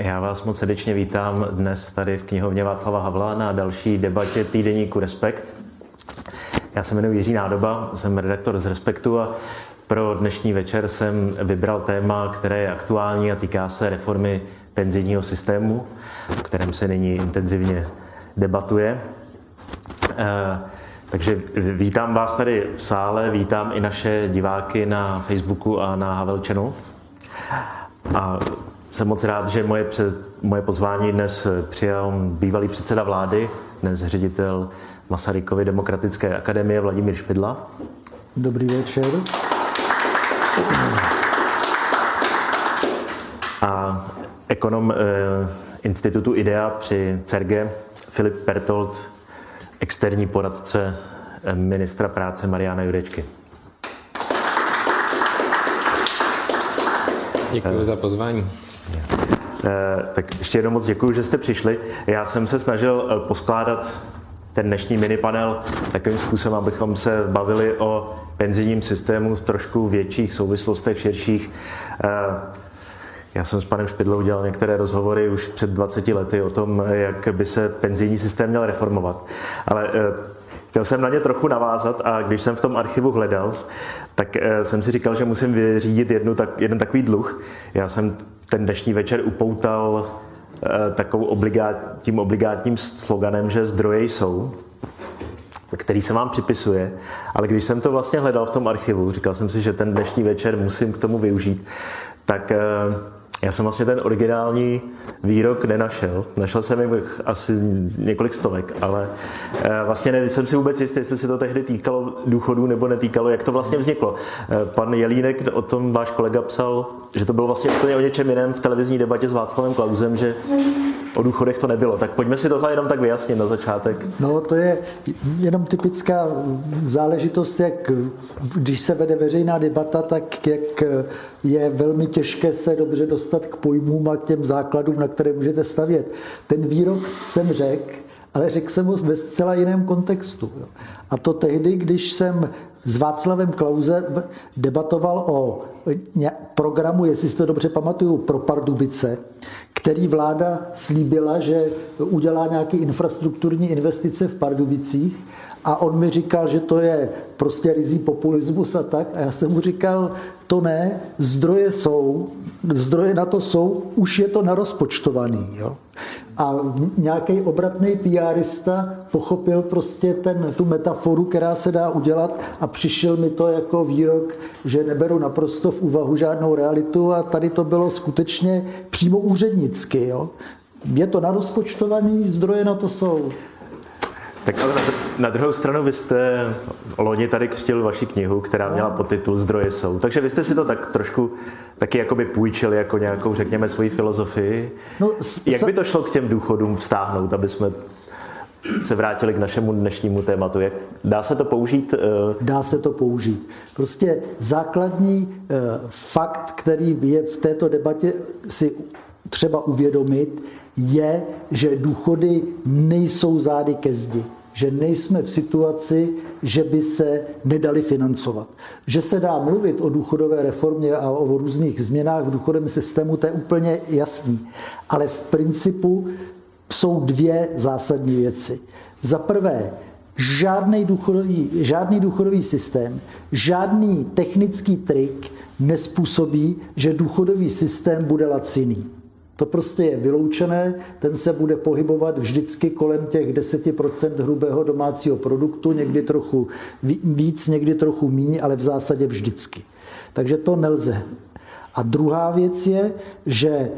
Já vás moc srdečně vítám dnes tady v knihovně Václava Havla na další debatě týdeníku Respekt. Já se jmenuji Jiří Nádoba, jsem redaktor z Respektu a pro dnešní večer jsem vybral téma, které je aktuální a týká se reformy penzijního systému, o kterém se nyní intenzivně debatuje. Eh, takže vítám vás tady v sále, vítám i naše diváky na Facebooku a na Havelčenu. A jsem moc rád, že moje, přes, moje pozvání dnes přijal bývalý předseda vlády, dnes ředitel Masarykovy demokratické akademie Vladimír Špidla. Dobrý večer. A ekonom eh, institutu IDEA při CERGE Filip Pertold, externí poradce eh, ministra práce Mariana Jurečky. Děkuji za pozvání. Eh, tak ještě jednou moc děkuji, že jste přišli. Já jsem se snažil eh, poskládat ten dnešní minipanel takovým způsobem, abychom se bavili o penzijním systému v trošku větších souvislostech, širších. Eh, já jsem s panem Špidlou udělal některé rozhovory už před 20 lety o tom, jak by se penzijní systém měl reformovat. Ale chtěl jsem na ně trochu navázat a když jsem v tom archivu hledal, tak jsem si říkal, že musím vyřídit jednu, tak, jeden takový dluh. Já jsem ten dnešní večer upoutal eh, takovou obligát, tím obligátním sloganem, že zdroje jsou, který se vám připisuje, ale když jsem to vlastně hledal v tom archivu, říkal jsem si, že ten dnešní večer musím k tomu využít, tak eh, já jsem vlastně ten originální výrok nenašel. Našel jsem jich asi několik stovek, ale eh, vlastně nejsem si vůbec jistý, jestli se to tehdy týkalo důchodů nebo netýkalo, jak to vlastně vzniklo. Eh, pan Jelínek o tom váš kolega psal, že to bylo vlastně úplně o něčem jiném v televizní debatě s Václavem Klausem, že o důchodech to nebylo. Tak pojďme si tohle jenom tak vyjasnit na začátek. No to je jenom typická záležitost, jak když se vede veřejná debata, tak jak je velmi těžké se dobře dostat k pojmům a k těm základům, na které můžete stavět. Ten výrok jsem řekl, ale řekl jsem ho ve zcela jiném kontextu. A to tehdy, když jsem s Václavem Klauze debatoval o programu, jestli si to dobře pamatuju, pro Pardubice, který vláda slíbila, že udělá nějaké infrastrukturní investice v Pardubicích a on mi říkal, že to je prostě rizí populismus a tak. A já jsem mu říkal, to ne, zdroje jsou, zdroje na to jsou, už je to narozpočtovaný. Jo? A nějaký obratný PRista pochopil prostě ten, tu metaforu, která se dá udělat a přišel mi to jako výrok, že neberu naprosto v úvahu žádnou realitu a tady to bylo skutečně přímo úřednicky. Jo? Je to narozpočtovaný, zdroje na to jsou. Tak ale na, na druhou stranu vy jste loni tady křtil vaši knihu, která měla no. podtitul Zdroje jsou. Takže vy jste si to tak trošku taky jakoby půjčili jako nějakou, řekněme, svoji filozofii. No, s, Jak by to šlo k těm důchodům vstáhnout, aby jsme se vrátili k našemu dnešnímu tématu. Jak, dá se to použít? Uh... Dá se to použít. Prostě základní uh, fakt, který je v této debatě si třeba uvědomit, je, že důchody nejsou zády ke zdi. Že nejsme v situaci, že by se nedali financovat. Že se dá mluvit o důchodové reformě a o různých změnách v důchodovém systému, to je úplně jasný. Ale v principu jsou dvě zásadní věci. Za prvé, žádný důchodový, žádný důchodový systém, žádný technický trik nespůsobí, že důchodový systém bude laciný. To prostě je vyloučené, ten se bude pohybovat vždycky kolem těch 10% hrubého domácího produktu, někdy trochu víc, někdy trochu míň, ale v zásadě vždycky. Takže to nelze a druhá věc je, že e,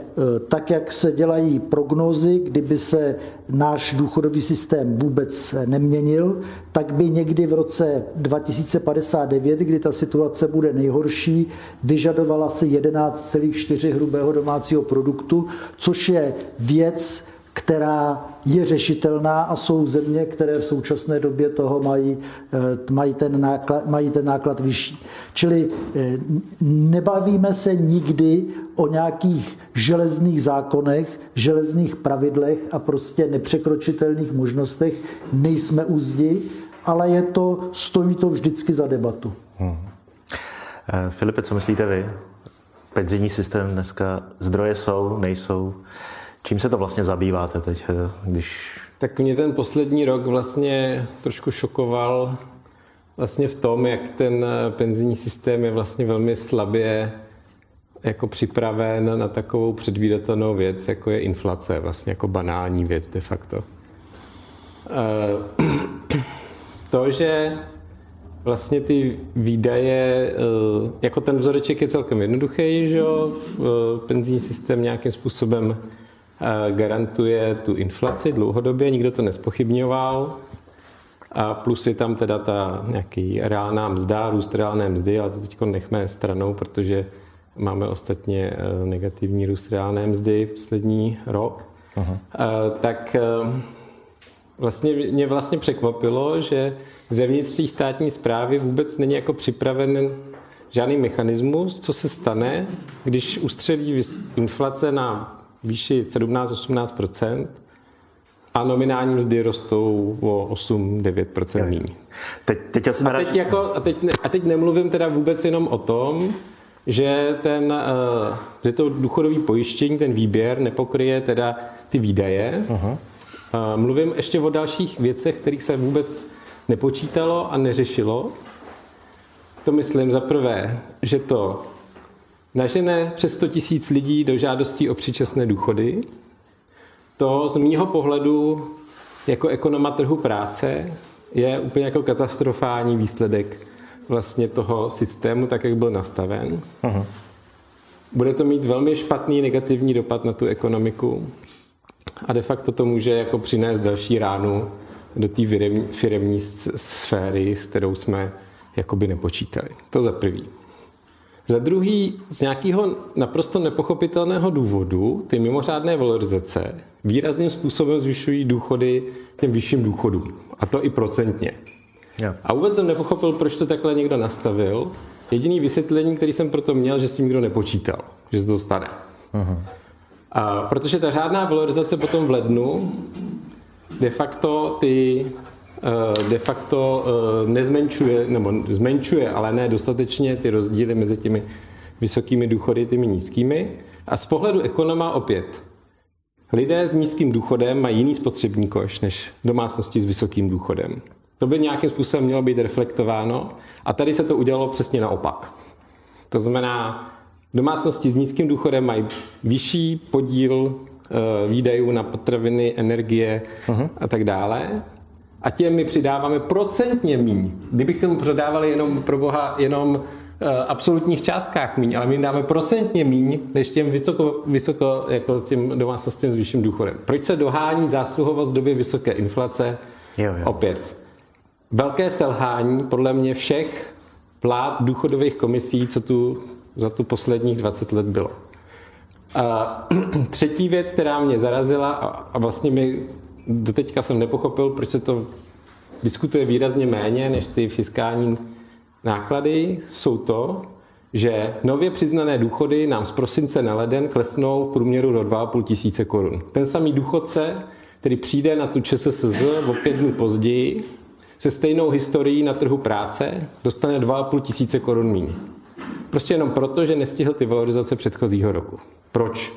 tak, jak se dělají prognózy, kdyby se náš důchodový systém vůbec neměnil, tak by někdy v roce 2059, kdy ta situace bude nejhorší, vyžadovala se 11,4 hrubého domácího produktu, což je věc, která je řešitelná a jsou země, které v současné době toho mají, eh, mají, ten, náklad, mají ten náklad vyšší. Čili eh, nebavíme se nikdy o nějakých železných zákonech, železných pravidlech a prostě nepřekročitelných možnostech. Nejsme u zdi, ale je to, stojí to vždycky za debatu. Hmm. Filipe, co myslíte vy? penzijní systém dneska, zdroje jsou, nejsou. Čím se to vlastně zabýváte teď, eh, když... Tak mě ten poslední rok vlastně trošku šokoval vlastně v tom, jak ten eh, penzijní systém je vlastně velmi slabě jako připraven na takovou předvídatelnou věc, jako je inflace, vlastně jako banální věc de facto. Eh, to, že vlastně ty výdaje, jako ten vzoreček je celkem jednoduchý, že jo, penzijní systém nějakým způsobem garantuje tu inflaci dlouhodobě, nikdo to nespochybňoval, a plus je tam teda ta nějaký reálná mzda, růst reálné mzdy, ale to teď nechme stranou, protože máme ostatně eh, negativní růst reálné mzdy poslední rok. Aha. Tak eh, vlastně mě vlastně překvapilo, že zevnitř státní zprávy vůbec není jako připraven žádný mechanismus, co se stane, když ustřelí inflace na výši 17-18% a nominální mzdy rostou o 8-9% méně. Teď, teď já jsem a, teď jako, a, teď, a teď nemluvím teda vůbec jenom o tom, že, ten, uh, že to důchodové pojištění, ten výběr nepokryje teda ty výdaje. Uh-huh. Uh, mluvím ještě o dalších věcech, kterých se vůbec nepočítalo a neřešilo. To myslím za prvé, že to nažene přes 100 tisíc lidí do žádostí o předčasné důchody, to z mýho pohledu jako ekonoma trhu práce je úplně jako katastrofální výsledek vlastně toho systému, tak jak byl nastaven. Aha. Bude to mít velmi špatný negativní dopad na tu ekonomiku a de facto to může jako přinést další ránu do té firemní sféry, s kterou jsme jakoby nepočítali. To za prvý. Za druhý, z nějakého naprosto nepochopitelného důvodu ty mimořádné valorizace výrazným způsobem zvyšují důchody těm vyšším důchodům. A to i procentně. Yeah. A vůbec jsem nepochopil, proč to takhle někdo nastavil. Jediný vysvětlení, který jsem proto měl, že s tím nikdo nepočítal, že se to stane. Uh-huh. A protože ta řádná valorizace potom v lednu de facto ty de facto eh, nezmenšuje, nebo zmenšuje, ale ne dostatečně ty rozdíly mezi těmi vysokými důchody a těmi nízkými. A z pohledu ekonoma opět, lidé s nízkým důchodem mají jiný spotřební koš než domácnosti s vysokým důchodem. To by nějakým způsobem mělo být reflektováno a tady se to udělalo přesně naopak. To znamená, domácnosti s nízkým důchodem mají vyšší podíl eh, výdajů na potraviny, energie uh-huh. a tak dále a těm my přidáváme procentně míň. Kdybychom prodávali jenom pro boha jenom uh, absolutních částkách míň, ale my dáme procentně míň, než těm vysoko, vysoko jako těm domácnostem s vyšším důchodem. Proč se dohání zásluhovost v době vysoké inflace? Jo, jo. Opět. Velké selhání podle mě všech vlád důchodových komisí, co tu za tu posledních 20 let bylo. A třetí věc, která mě zarazila a, a vlastně mi doteďka jsem nepochopil, proč se to diskutuje výrazně méně než ty fiskální náklady, jsou to, že nově přiznané důchody nám z prosince na leden klesnou v průměru do 2,5 tisíce korun. Ten samý důchodce, který přijde na tu ČSSZ o pět dnů později, se stejnou historií na trhu práce, dostane 2,5 tisíce korun méně. Prostě jenom proto, že nestihl ty valorizace předchozího roku. Proč?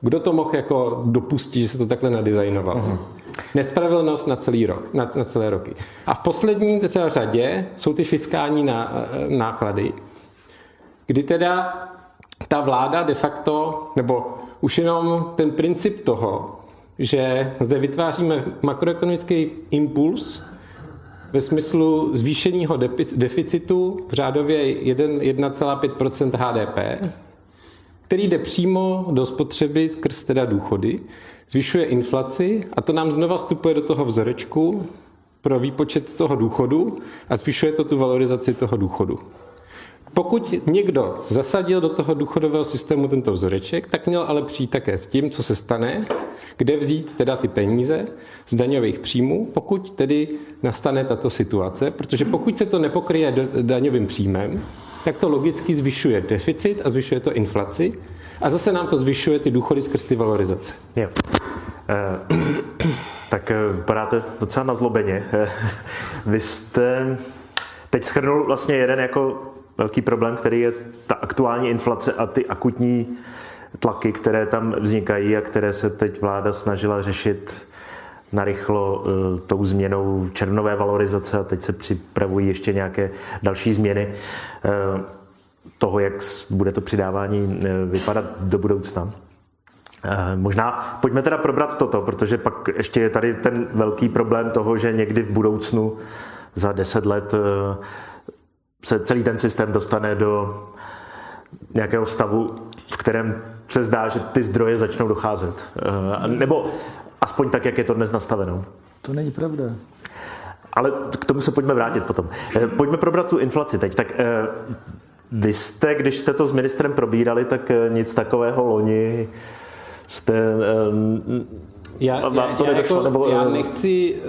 Kdo to mohl jako dopustit, že se to takhle nadizajnovalo? Uh-huh. Nespravedlnost na celý rok, na, na celé roky. A v poslední třeba řadě jsou ty fiskální ná, náklady, kdy teda ta vláda de facto, nebo už jenom ten princip toho, že zde vytváříme makroekonomický impuls ve smyslu zvýšeného deficitu v řádově 1,5 HDP, který jde přímo do spotřeby skrz teda důchody, zvyšuje inflaci a to nám znova vstupuje do toho vzorečku pro výpočet toho důchodu a zvyšuje to tu valorizaci toho důchodu. Pokud někdo zasadil do toho důchodového systému tento vzoreček, tak měl ale přijít také s tím, co se stane, kde vzít teda ty peníze z daňových příjmů, pokud tedy nastane tato situace, protože pokud se to nepokryje daňovým příjmem, tak to logicky zvyšuje deficit a zvyšuje to inflaci a zase nám to zvyšuje ty důchody skrz ty valorizace. Jo. E, tak eh, vypadáte docela na zlobeně. Vy jste teď schrnul vlastně jeden jako velký problém, který je ta aktuální inflace a ty akutní tlaky, které tam vznikají a které se teď vláda snažila řešit narychlo eh, tou změnou červnové valorizace a teď se připravují ještě nějaké další změny eh, toho, jak bude to přidávání eh, vypadat do budoucna. Možná pojďme teda probrat toto, protože pak ještě je tady ten velký problém toho, že někdy v budoucnu za deset let se celý ten systém dostane do nějakého stavu, v kterém se zdá, že ty zdroje začnou docházet. Nebo Aspoň tak, jak je to dnes nastaveno. To není pravda. Ale k tomu se pojďme vrátit potom. Eh, pojďme probrat tu inflaci teď. Tak eh, vy jste, když jste to s ministrem probírali, tak eh, nic takového loni jste já, já, to já, jako, nebo... já nechci,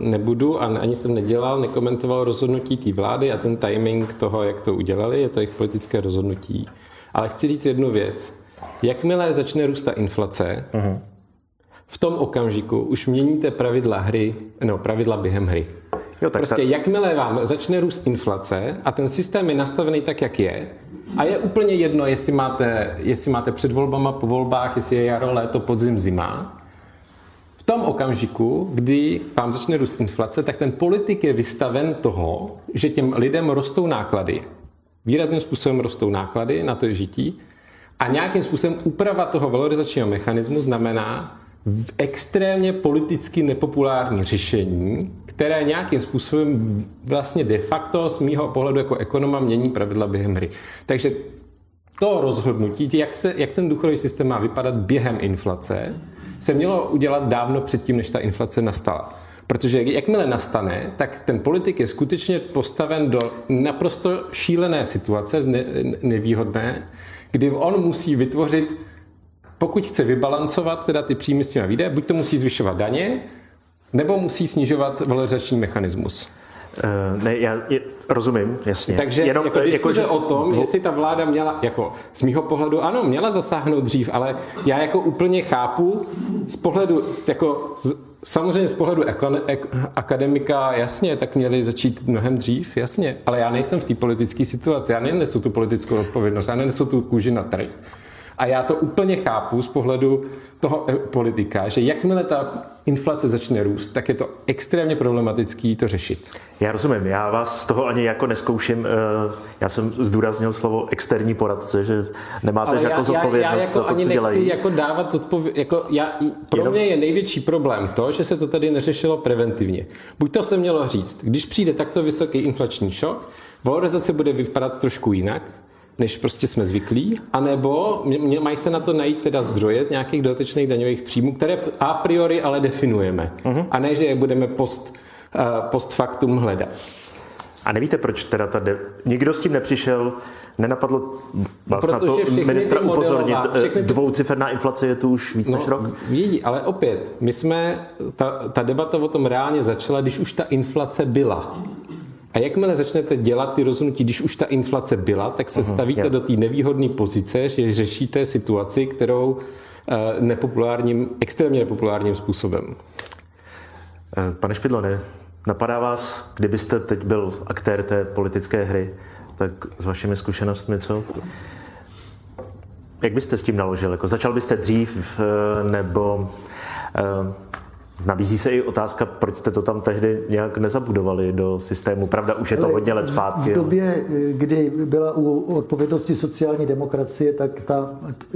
nebudu a ani jsem nedělal, nekomentoval rozhodnutí té vlády a ten timing toho, jak to udělali, je to jejich politické rozhodnutí. Ale chci říct jednu věc. Jakmile začne růst ta inflace, uh-huh v tom okamžiku už měníte pravidla hry, no pravidla během hry. Jo, tak prostě ta... jakmile vám začne růst inflace a ten systém je nastavený tak, jak je, a je úplně jedno, jestli máte, jestli máte před volbama, po volbách, jestli je jaro, léto, podzim, zima, v tom okamžiku, kdy vám začne růst inflace, tak ten politik je vystaven toho, že těm lidem rostou náklady. Výrazným způsobem rostou náklady na to žití a nějakým způsobem úprava toho valorizačního mechanismu znamená, extrémně politicky nepopulární řešení, které nějakým způsobem vlastně de facto z mýho pohledu jako ekonoma mění pravidla během hry. Takže to rozhodnutí, jak, se, jak ten důchodový systém má vypadat během inflace, se mělo udělat dávno předtím, než ta inflace nastala. Protože jakmile nastane, tak ten politik je skutečně postaven do naprosto šílené situace, ne, nevýhodné, kdy on musí vytvořit pokud chce vybalancovat teda ty příjmy s těmi výdaje, buď to musí zvyšovat daně, nebo musí snižovat valorizační mechanismus. Uh, ne, já je, rozumím, jasně. Takže Jenom, jako diskuze jako, že... o tom, jestli ta vláda měla, jako z mýho pohledu, ano, měla zasáhnout dřív, ale já jako úplně chápu z pohledu, jako z, samozřejmě z pohledu ekon, ek, akademika, jasně, tak měli začít mnohem dřív, jasně, ale já nejsem v té politické situaci, já nenesu tu politickou odpovědnost, já nenesu tu kůži na trh. A já to úplně chápu z pohledu toho eh, politika, že jakmile ta inflace začne růst, tak je to extrémně problematický to řešit. Já rozumím, já vás z toho ani jako neskouším. Eh, já jsem zdůraznil slovo externí poradce, že nemáte Ale jako zodpovědnost já, já jako za to, ani co dělají. Nechci jako dávat odpověd, jako já, pro Jenom... mě je největší problém to, že se to tady neřešilo preventivně. Buď to se mělo říct, když přijde takto vysoký inflační šok, valorizace bude vypadat trošku jinak, než prostě jsme zvyklí, anebo mají se na to najít teda zdroje z nějakých dodatečných daňových příjmů, které a priori ale definujeme. Uh-huh. A ne, že je budeme post, uh, post factum hledat. A nevíte, proč teda tady nikdo s tím nepřišel, nenapadlo vás no, na to ministra upozornit, eh, ty... dvouciferná inflace je tu už víc no, než rok? Vidí, ale opět, my jsme, ta, ta debata o tom reálně začala, když už ta inflace byla. A jakmile začnete dělat ty rozhodnutí, když už ta inflace byla, tak se uh-huh, stavíte yeah. do té nevýhodné pozice, že řešíte situaci, kterou uh, nepopulárním, extrémně nepopulárním způsobem. Eh, pane Špidlone, napadá vás, kdybyste teď byl aktér té politické hry, tak s vašimi zkušenostmi co? Jak byste s tím naložil? Jako začal byste dřív eh, nebo Nabízí se i otázka, proč jste to tam tehdy nějak nezabudovali do systému. Pravda, už je to hodně let zpátky. V době, kdy byla u odpovědnosti sociální demokracie, tak ta,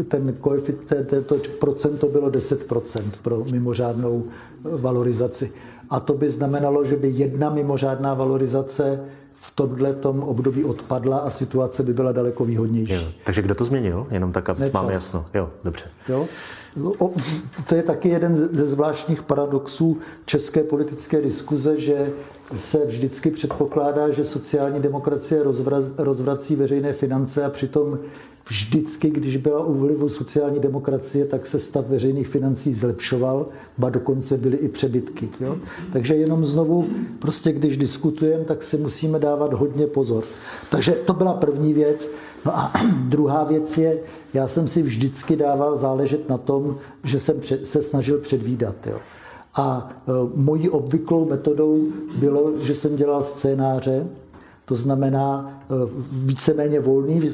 ten koeficient, to procento bylo 10% pro mimořádnou valorizaci. A to by znamenalo, že by jedna mimořádná valorizace v tomhle tom období odpadla a situace by byla daleko výhodnější. Jo, takže kdo to změnil? Jenom tak, aby máme jasno. Jo, dobře. Jo? O, to je taky jeden ze zvláštních paradoxů české politické diskuze, že se vždycky předpokládá, že sociální demokracie rozvrací veřejné finance a přitom vždycky, když byla u vlivu sociální demokracie, tak se stav veřejných financí zlepšoval, ba dokonce byly i přebytky. Jo? Takže jenom znovu, prostě když diskutujeme, tak si musíme dávat hodně pozor. Takže to byla první věc. No a druhá věc je, já jsem si vždycky dával záležet na tom, že jsem se snažil předvídat. Jo. A e, mojí obvyklou metodou bylo, že jsem dělal scénáře to znamená eh, víceméně volný,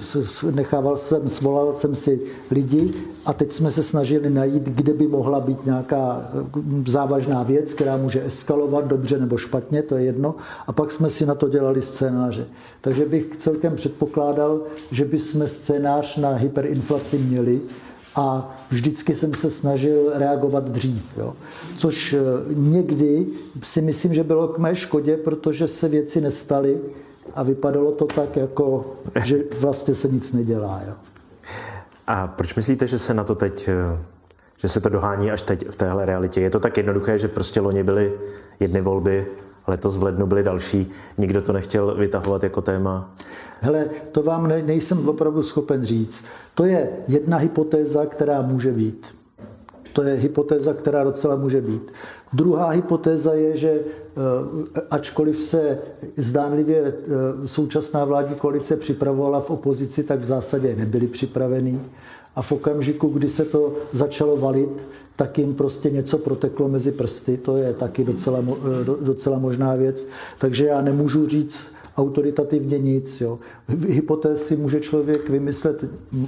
nechával jsem, svolal jsem si lidi a teď jsme se snažili najít, kde by mohla být nějaká eh, závažná věc, která může eskalovat dobře nebo špatně, to je jedno. A pak jsme si na to dělali scénáře. Takže bych celkem předpokládal, že bychom scénář na hyperinflaci měli, a vždycky jsem se snažil reagovat dřív. Jo. Což eh, někdy si myslím, že bylo k mé škodě, protože se věci nestaly a vypadalo to tak, jako, že vlastně se nic nedělá. Jo. A proč myslíte, že se na to teď, eh, že se to dohání až teď v téhle realitě? Je to tak jednoduché, že prostě loni byly jedny volby, letos v lednu byly další, nikdo to nechtěl vytahovat jako téma? Hele, to vám ne, nejsem opravdu schopen říct. To je jedna hypotéza, která může být. To je hypotéza, která docela může být. Druhá hypotéza je, že ačkoliv se zdánlivě eh, současná vládní koalice připravovala v opozici, tak v zásadě nebyli připravení. A v okamžiku, kdy se to začalo valit, tak jim prostě něco proteklo mezi prsty. To je taky docela, eh, docela možná věc. Takže já nemůžu říct, autoritativně nic. Jo. Hypotéz může člověk vymyslet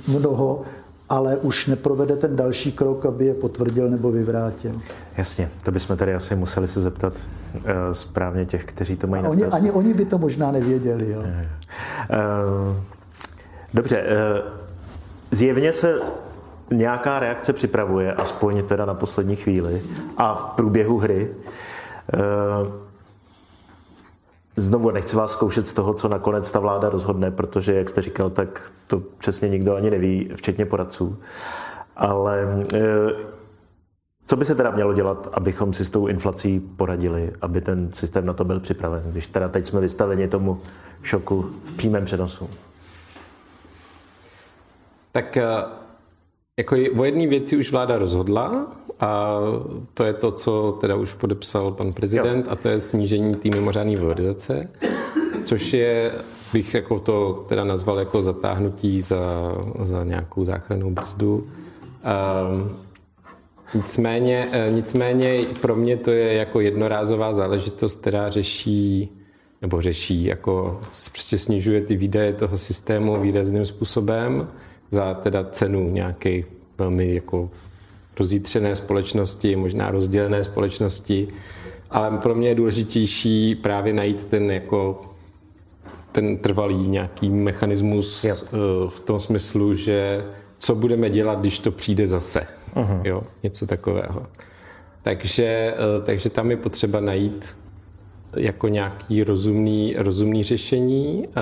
mnoho, ale už neprovede ten další krok, aby je potvrdil nebo vyvrátil. Jasně, to bychom tady asi museli se zeptat uh, správně těch, kteří to mají na oni, Ani oni by to možná nevěděli. Jo. Uh, dobře, uh, zjevně se nějaká reakce připravuje, aspoň teda na poslední chvíli a v průběhu hry. Uh, Znovu nechci vás zkoušet z toho, co nakonec ta vláda rozhodne, protože, jak jste říkal, tak to přesně nikdo ani neví, včetně poradců. Ale e, co by se teda mělo dělat, abychom si s tou inflací poradili, aby ten systém na to byl připraven, když teda teď jsme vystaveni tomu šoku v přímém přenosu? Tak e, jako o jedné věci už vláda rozhodla a to je to, co teda už podepsal pan prezident jo. a to je snížení té mimořádné valorizace, což je, bych jako to teda nazval jako zatáhnutí za, za nějakou záchrannou brzdu. Um, nicméně, e, nicméně pro mě to je jako jednorázová záležitost, která řeší nebo řeší, jako prostě snižuje ty výdaje toho systému výrazným způsobem za teda cenu nějaké velmi jako rozjítřené společnosti, možná rozdělené společnosti, ale pro mě je důležitější právě najít ten jako ten trvalý nějaký mechanismus yep. Eh, v tom smyslu, že co budeme dělat, když to přijde zase. Uh-huh. Jo, něco takového. Takže, eh, takže tam je potřeba najít jako nějaký rozumný, rozumný řešení, eh,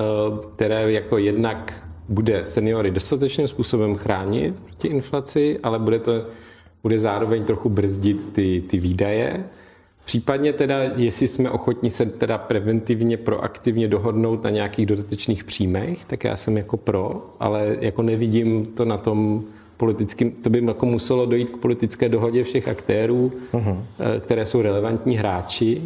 které jako jednak bude seniory dostatečným způsobem chránit proti inflaci, ale bude to bude zároveň trochu brzdit ty, ty výdaje. Případně teda, jestli jsme ochotní se teda preventivně, proaktivně dohodnout na nějakých dodatečných příjmech, tak já jsem jako pro, ale jako nevidím to na tom politickým, to by jako muselo dojít k politické dohodě všech aktérů, uh-huh. které jsou relevantní hráči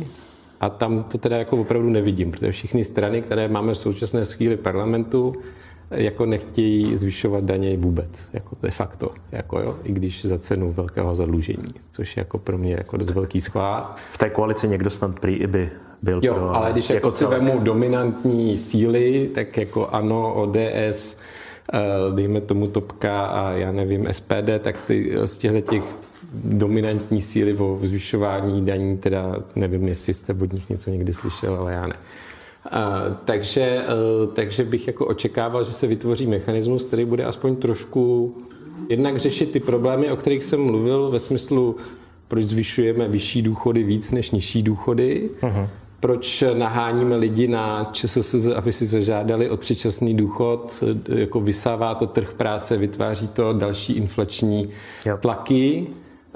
a tam to teda jako opravdu nevidím, protože všechny strany, které máme v současné chvíli parlamentu, jako nechtějí zvyšovat daně vůbec, jako de facto, jako jo, i když za cenu velkého zadlužení, což je jako pro mě jako dost velký schvál. V té koalici někdo snad prý i by byl jo, pro, ale když jako, jako si vemu dominantní síly, tak jako ano, ODS, eh, dejme tomu Topka a já nevím, SPD, tak ty z těchto těch dominantní síly o zvyšování daní, teda nevím, jestli jste od nich něco někdy slyšel, ale já ne. A, takže, e, takže bych jako očekával, že se vytvoří mechanismus, který bude aspoň trošku jednak řešit ty problémy, o kterých jsem mluvil, ve smyslu, proč zvyšujeme vyšší důchody víc než nižší důchody, uh-huh. proč naháníme lidi na ČSSZ, aby si zažádali o předčasný důchod, jako vysává to trh práce, vytváří to další inflační yep. tlaky,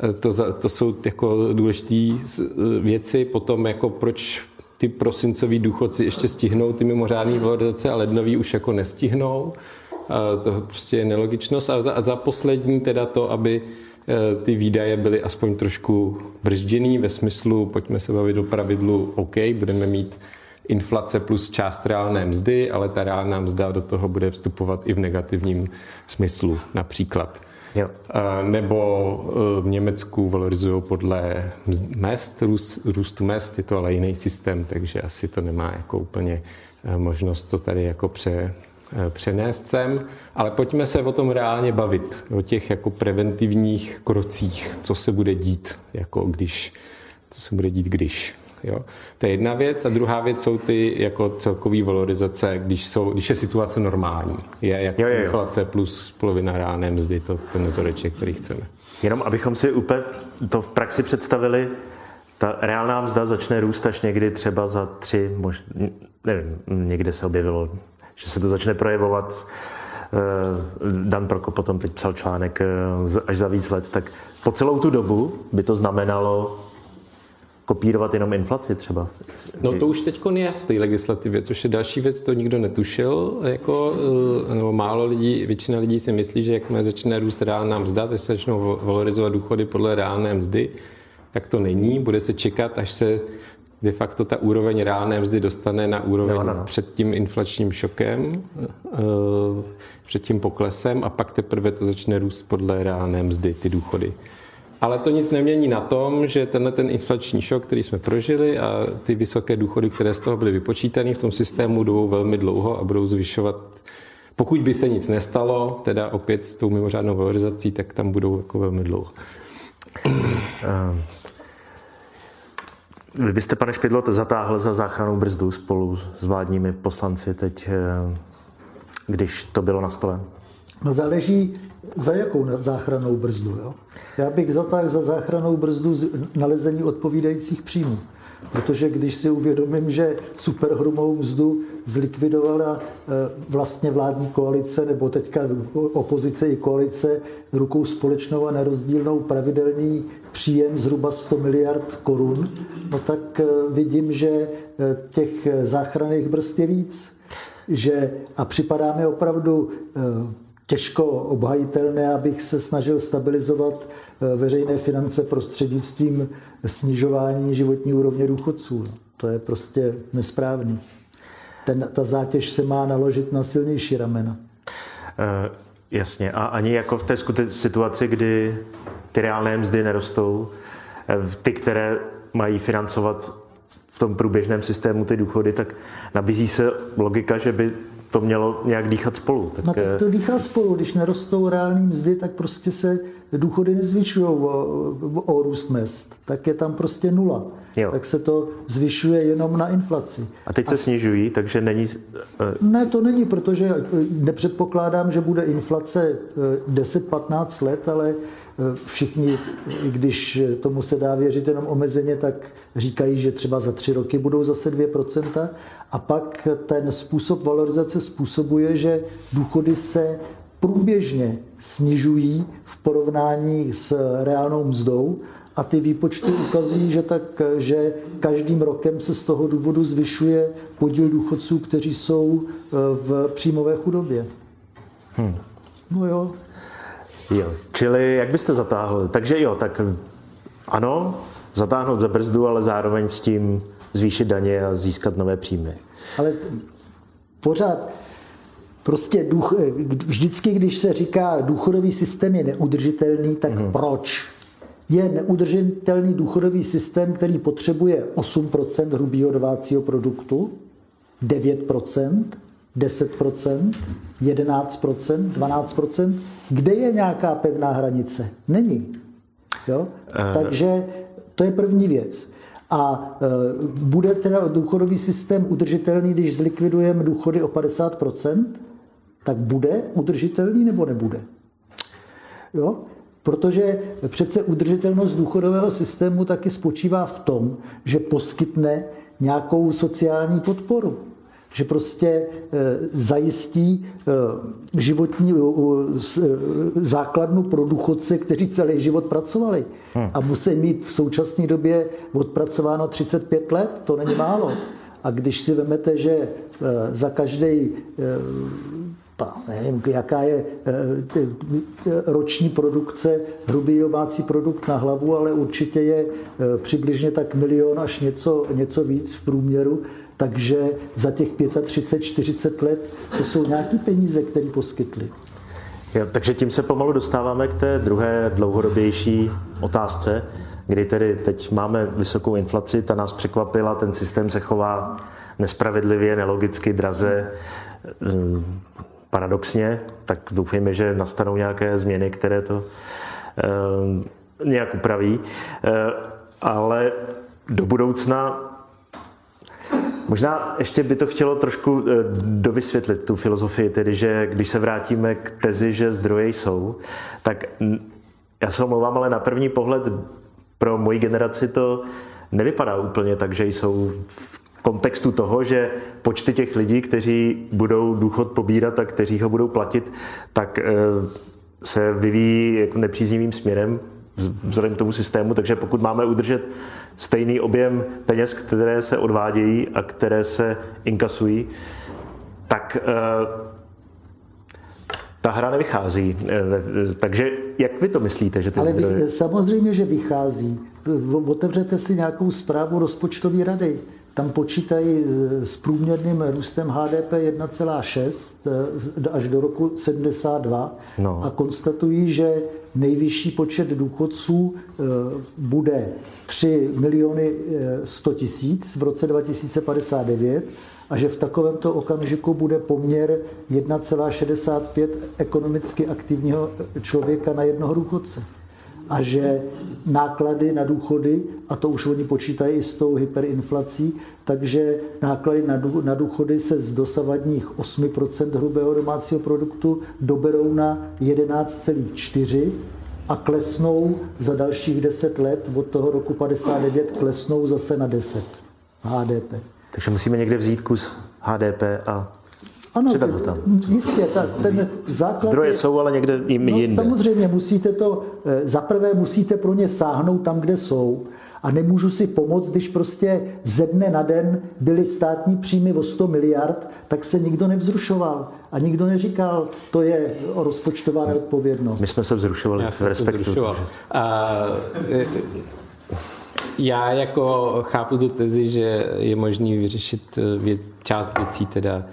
e, to, to jsou jako důležité věci, potom jako proč ty prosincoví důchodci ještě stihnou ty mimořádné valorizace a lednoví už jako nestihnou. A to prostě je nelogičnost. A za, a za poslední teda to, aby e, ty výdaje byly aspoň trošku bržděný ve smyslu, pojďme se bavit o pravidlu, OK, budeme mít inflace plus část reálné mzdy, ale ta reálná mzda do toho bude vstupovat i v negativním smyslu. Například Jo. Nebo e, v Německu valorizují podle mest, růst, růstu mest, je to ale jiný systém, takže asi to nemá jako úplně e, možnost to tady jako pře, e, přenést sem. Ale pojďme se o tom reálně bavit, o těch jako preventivních krocích, co se bude dít, jako když, co se bude dít, když. Jo? To je jedna věc. A druhá věc jsou ty jako celkový valorizace, když, jsou, když je situace normální. Je jako jo, jo, jo. inflace plus polovina ráné mzdy, to ten vzoreček, který chceme. Jenom abychom si úplně to v praxi představili, ta reálná mzda začne růst až někdy třeba za tři, možná, nevím, někde se objevilo, že se to začne projevovat. Eh, Dan Prokop potom teď psal článek eh, až za víc let, tak po celou tu dobu by to znamenalo kopírovat jenom inflaci třeba. No to už teď je v té legislativě, což je další věc, to nikdo netušil. Jako, eh, nebo málo lidí, většina lidí si myslí, že jakmile začne růst reálná mzda, teď se začnou valorizovat důchody podle reálné mzdy, tak to není. Bude se čekat, až se de facto ta úroveň reálné mzdy dostane na úroveň no, no, no. před tím inflačním šokem, eh, před tím poklesem a pak teprve to začne růst podle reálné mzdy, ty důchody. Ale to nic nemění na tom, že tenhle ten inflační šok, který jsme prožili a ty vysoké důchody, které z toho byly vypočítané v tom systému, jdou velmi dlouho a budou zvyšovat pokud by se nic nestalo, teda opět s tou mimořádnou valorizací, tak tam budou jako velmi dlouho. Ehm, vy byste, pane Špidlo, zatáhl za záchranou brzdu spolu s vládními poslanci teď, ehm, když to bylo na stole? No záleží, za jakou záchranou brzdu. Jo? Já bych zatáhl za záchranou brzdu nalezení odpovídajících příjmů. Protože když si uvědomím, že superhrubou mzdu zlikvidovala eh, vlastně vládní koalice, nebo teďka opozice i koalice rukou společnou a nerozdílnou pravidelný příjem zhruba 100 miliard korun, no tak eh, vidím, že eh, těch záchranných brzd je víc. Že, a připadáme opravdu těžko obhajitelné, abych se snažil stabilizovat eh, veřejné finance prostřednictvím snižování životní úrovně důchodců. No, to je prostě nesprávný. Ten, ta zátěž se má naložit na silnější ramena. Uh, jasně. A ani jako v té situaci, kdy ty reálné mzdy nerostou, eh, ty, které mají financovat v tom průběžném systému ty důchody, tak nabízí se logika, že by to mělo nějak dýchat spolu. Tak... No tak to dýchá spolu, když nerostou reální mzdy, tak prostě se důchody nezvyšují o, o růst mest, tak je tam prostě nula. Jo. Tak se to zvyšuje jenom na inflaci. A teď se A... snižují, takže není... Eh, ne, to není, protože nepředpokládám, že bude inflace 10-15 eh, let, ale eh, všichni, i když tomu se dá věřit jenom omezeně, tak říkají, že třeba za tři roky budou zase 2%. A pak ten způsob valorizace způsobuje, že důchody se průběžně snižují v porovnání s reálnou mzdou a ty výpočty ukazují, že, tak, že každým rokem se z toho důvodu zvyšuje podíl důchodců, kteří jsou e, v příjmové chudobě. Hmm. No jo. Jo, čili jak byste zatáhl? Takže jo, tak ano, zatáhnout za brzdu, ale zároveň s tím zvýšit daně a získat nové příjmy. Ale pořád, prostě duch, vždycky, když se říká, důchodový systém je neudržitelný, tak hmm. proč? Je neudržitelný důchodový systém, který potřebuje 8% hrubého domácího produktu, 9%, 10%, 11%, 12%. Kde je nějaká pevná hranice? Není. Jo? Uh... Takže to je první věc. A e, bude teda důchodový systém udržitelný, když zlikvidujeme důchody o 50%? Tak bude udržitelný nebo nebude? Jo? Protože přece udržitelnost důchodového systému taky spočívá v tom, že poskytne nějakou sociální podporu že prostě eh, zajistí eh, životní eh, základnu pro důchodce, kteří celý život pracovali hmm. a musí mít v současné době odpracováno 35 let, to není málo. A když si vezmete, že za každý ta, nevím, jaká je roční produkce, hrubý domácí produkt na hlavu, ale určitě je přibližně tak milion až něco, něco víc v průměru, takže za těch 35-40 let to jsou nějaké peníze, které poskytli. Jo, takže tím se pomalu dostáváme k té druhé dlouhodobější otázce, kdy tedy teď máme vysokou inflaci, ta nás překvapila, ten systém se chová nespravedlivě, nelogicky, draze, mm, paradoxně, tak doufejme, že nastanou nějaké změny, které to eh, nějak upraví. Eh, ale do budoucna Možná ještě by to chtělo trošku eh, dovysvětlit tu filozofii, tedy že když se vrátíme k tezi, že zdroje jsou, tak já se omlouvám, ale na první pohled pro moji generaci to nevypadá úplně tak, že jsou v kontextu toho, že počty těch lidí, kteří budou důchod pobírat a kteří ho budou platit, tak eh, se vyvíjí jako nepříznivým směrem vzhledem k tomu systému, takže pokud máme udržet stejný objem peněz, které se odvádějí a které se inkasují, tak eh, ta hra nevychází. Eh, takže jak vy to myslíte, že ty Ale zdroje... vy, samozřejmě, že vychází. Otevřete si nějakou zprávu rozpočtové rady. Tam počítají eh, s průměrným růstem HDP 1,6 až do roku 72 no. a konstatují, že nejvyšší počet důchodců eh, bude 3 miliony 100 eh, tisíc v roce 2059 a že v takovémto okamžiku bude poměr 1,65 ekonomicky aktivního člověka na jednoho důchodce. A že náklady na důchody, a to už oni počítají i s tou hyperinflací, takže náklady na důchody se z dosavadních 8% hrubého domácího produktu doberou na 11,4 a klesnou za dalších 10 let, od toho roku 59 klesnou zase na 10 HDP. Takže musíme někde vzít kus HDP a ano, přidat ho tam. Jistě, ta, ten základ Zdroje je, jsou, ale někde jim no, jinde. Samozřejmě musíte to, eh, zaprvé musíte pro ně sáhnout tam, kde jsou a nemůžu si pomoct, když prostě ze dne na den byly státní příjmy o 100 miliard, tak se nikdo nevzrušoval. A nikdo neříkal, to je rozpočtová neodpovědnost. My jsme se vzrušovali já v respektu. Vzrušoval. A, e, já jako chápu tu tezi, že je možný vyřešit e, věc, část věcí teda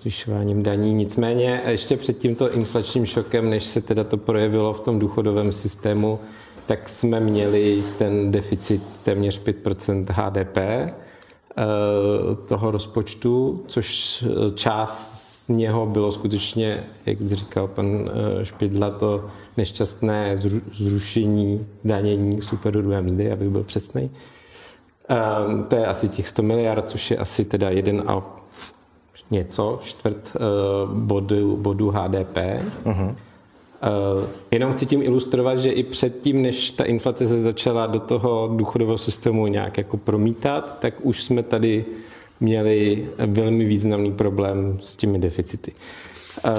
zvyšováním daní. Nicméně ještě před tímto inflačním šokem, než se teda to projevilo v tom důchodovém systému, tak jsme měli ten deficit téměř 5% HDP eh, toho rozpočtu, což část z něho bylo skutečně, jak říkal pan eh, Špidla, to nešťastné zrušení danění superhrubé mzdy, abych byl přesný. Eh, to je asi těch 100 miliard, což je asi teda jeden a něco, čtvrt bodu, bodu HDP. Uh-huh. Uh, jenom chci tím ilustrovat, že i předtím, než ta inflace se začala do toho důchodového systému nějak jako promítat, tak už jsme tady měli velmi významný problém s těmi deficity. Uh,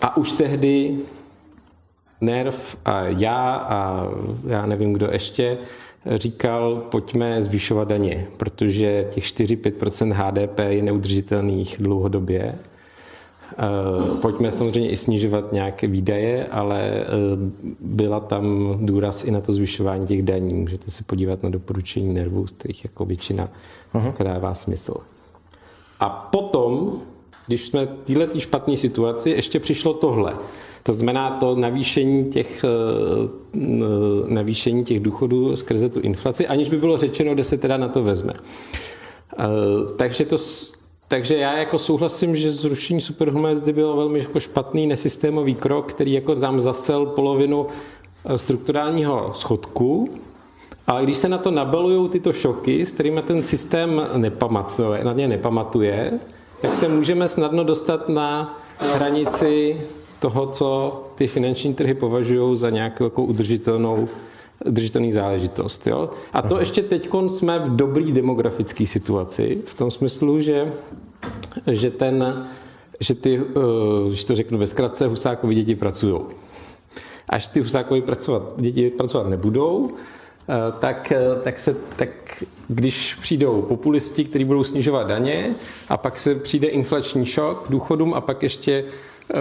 a už tehdy NERV a já a já nevím, kdo ještě, říkal, pojďme zvyšovat daně, protože těch 4-5% HDP je neudržitelných dlouhodobě Eh, pojďme samozřejmě i snižovat nějaké výdaje, ale eh, byla tam důraz i na to zvyšování těch daní. Můžete se podívat na doporučení nervů, z kterých jako většina uh-huh. dává smysl. A potom, když jsme v této špatné situaci, ještě přišlo tohle. To znamená to navýšení těch, eh, navýšení těch důchodů skrze tu inflaci, aniž by bylo řečeno, kde se teda na to vezme. Takže to takže já jako souhlasím, že zrušení superhrubé bylo velmi jako špatný nesystémový krok, který jako tam zasel polovinu eh, strukturálního schodku, ale když se na to nabalují tyto šoky, s kterými ten systém nepamatuje, na ně nepamatuje, tak se můžeme snadno dostat na hranici toho, co ty finanční trhy považují za nějakou jako udržitelnou udržitelný záležitost. Jo? A to ještě teď jsme v dobrý demografické situaci, v tom smyslu, že že, ten, že ty, eh, když to řeknu ve zkratce, Husákovi děti pracují. Až ty Husákovi pracovat, děti pracovat nebudou, eh, tak, eh, tak, se, tak když přijdou populisti, kteří budou snižovat daně a pak se přijde inflační šok důchodům a pak ještě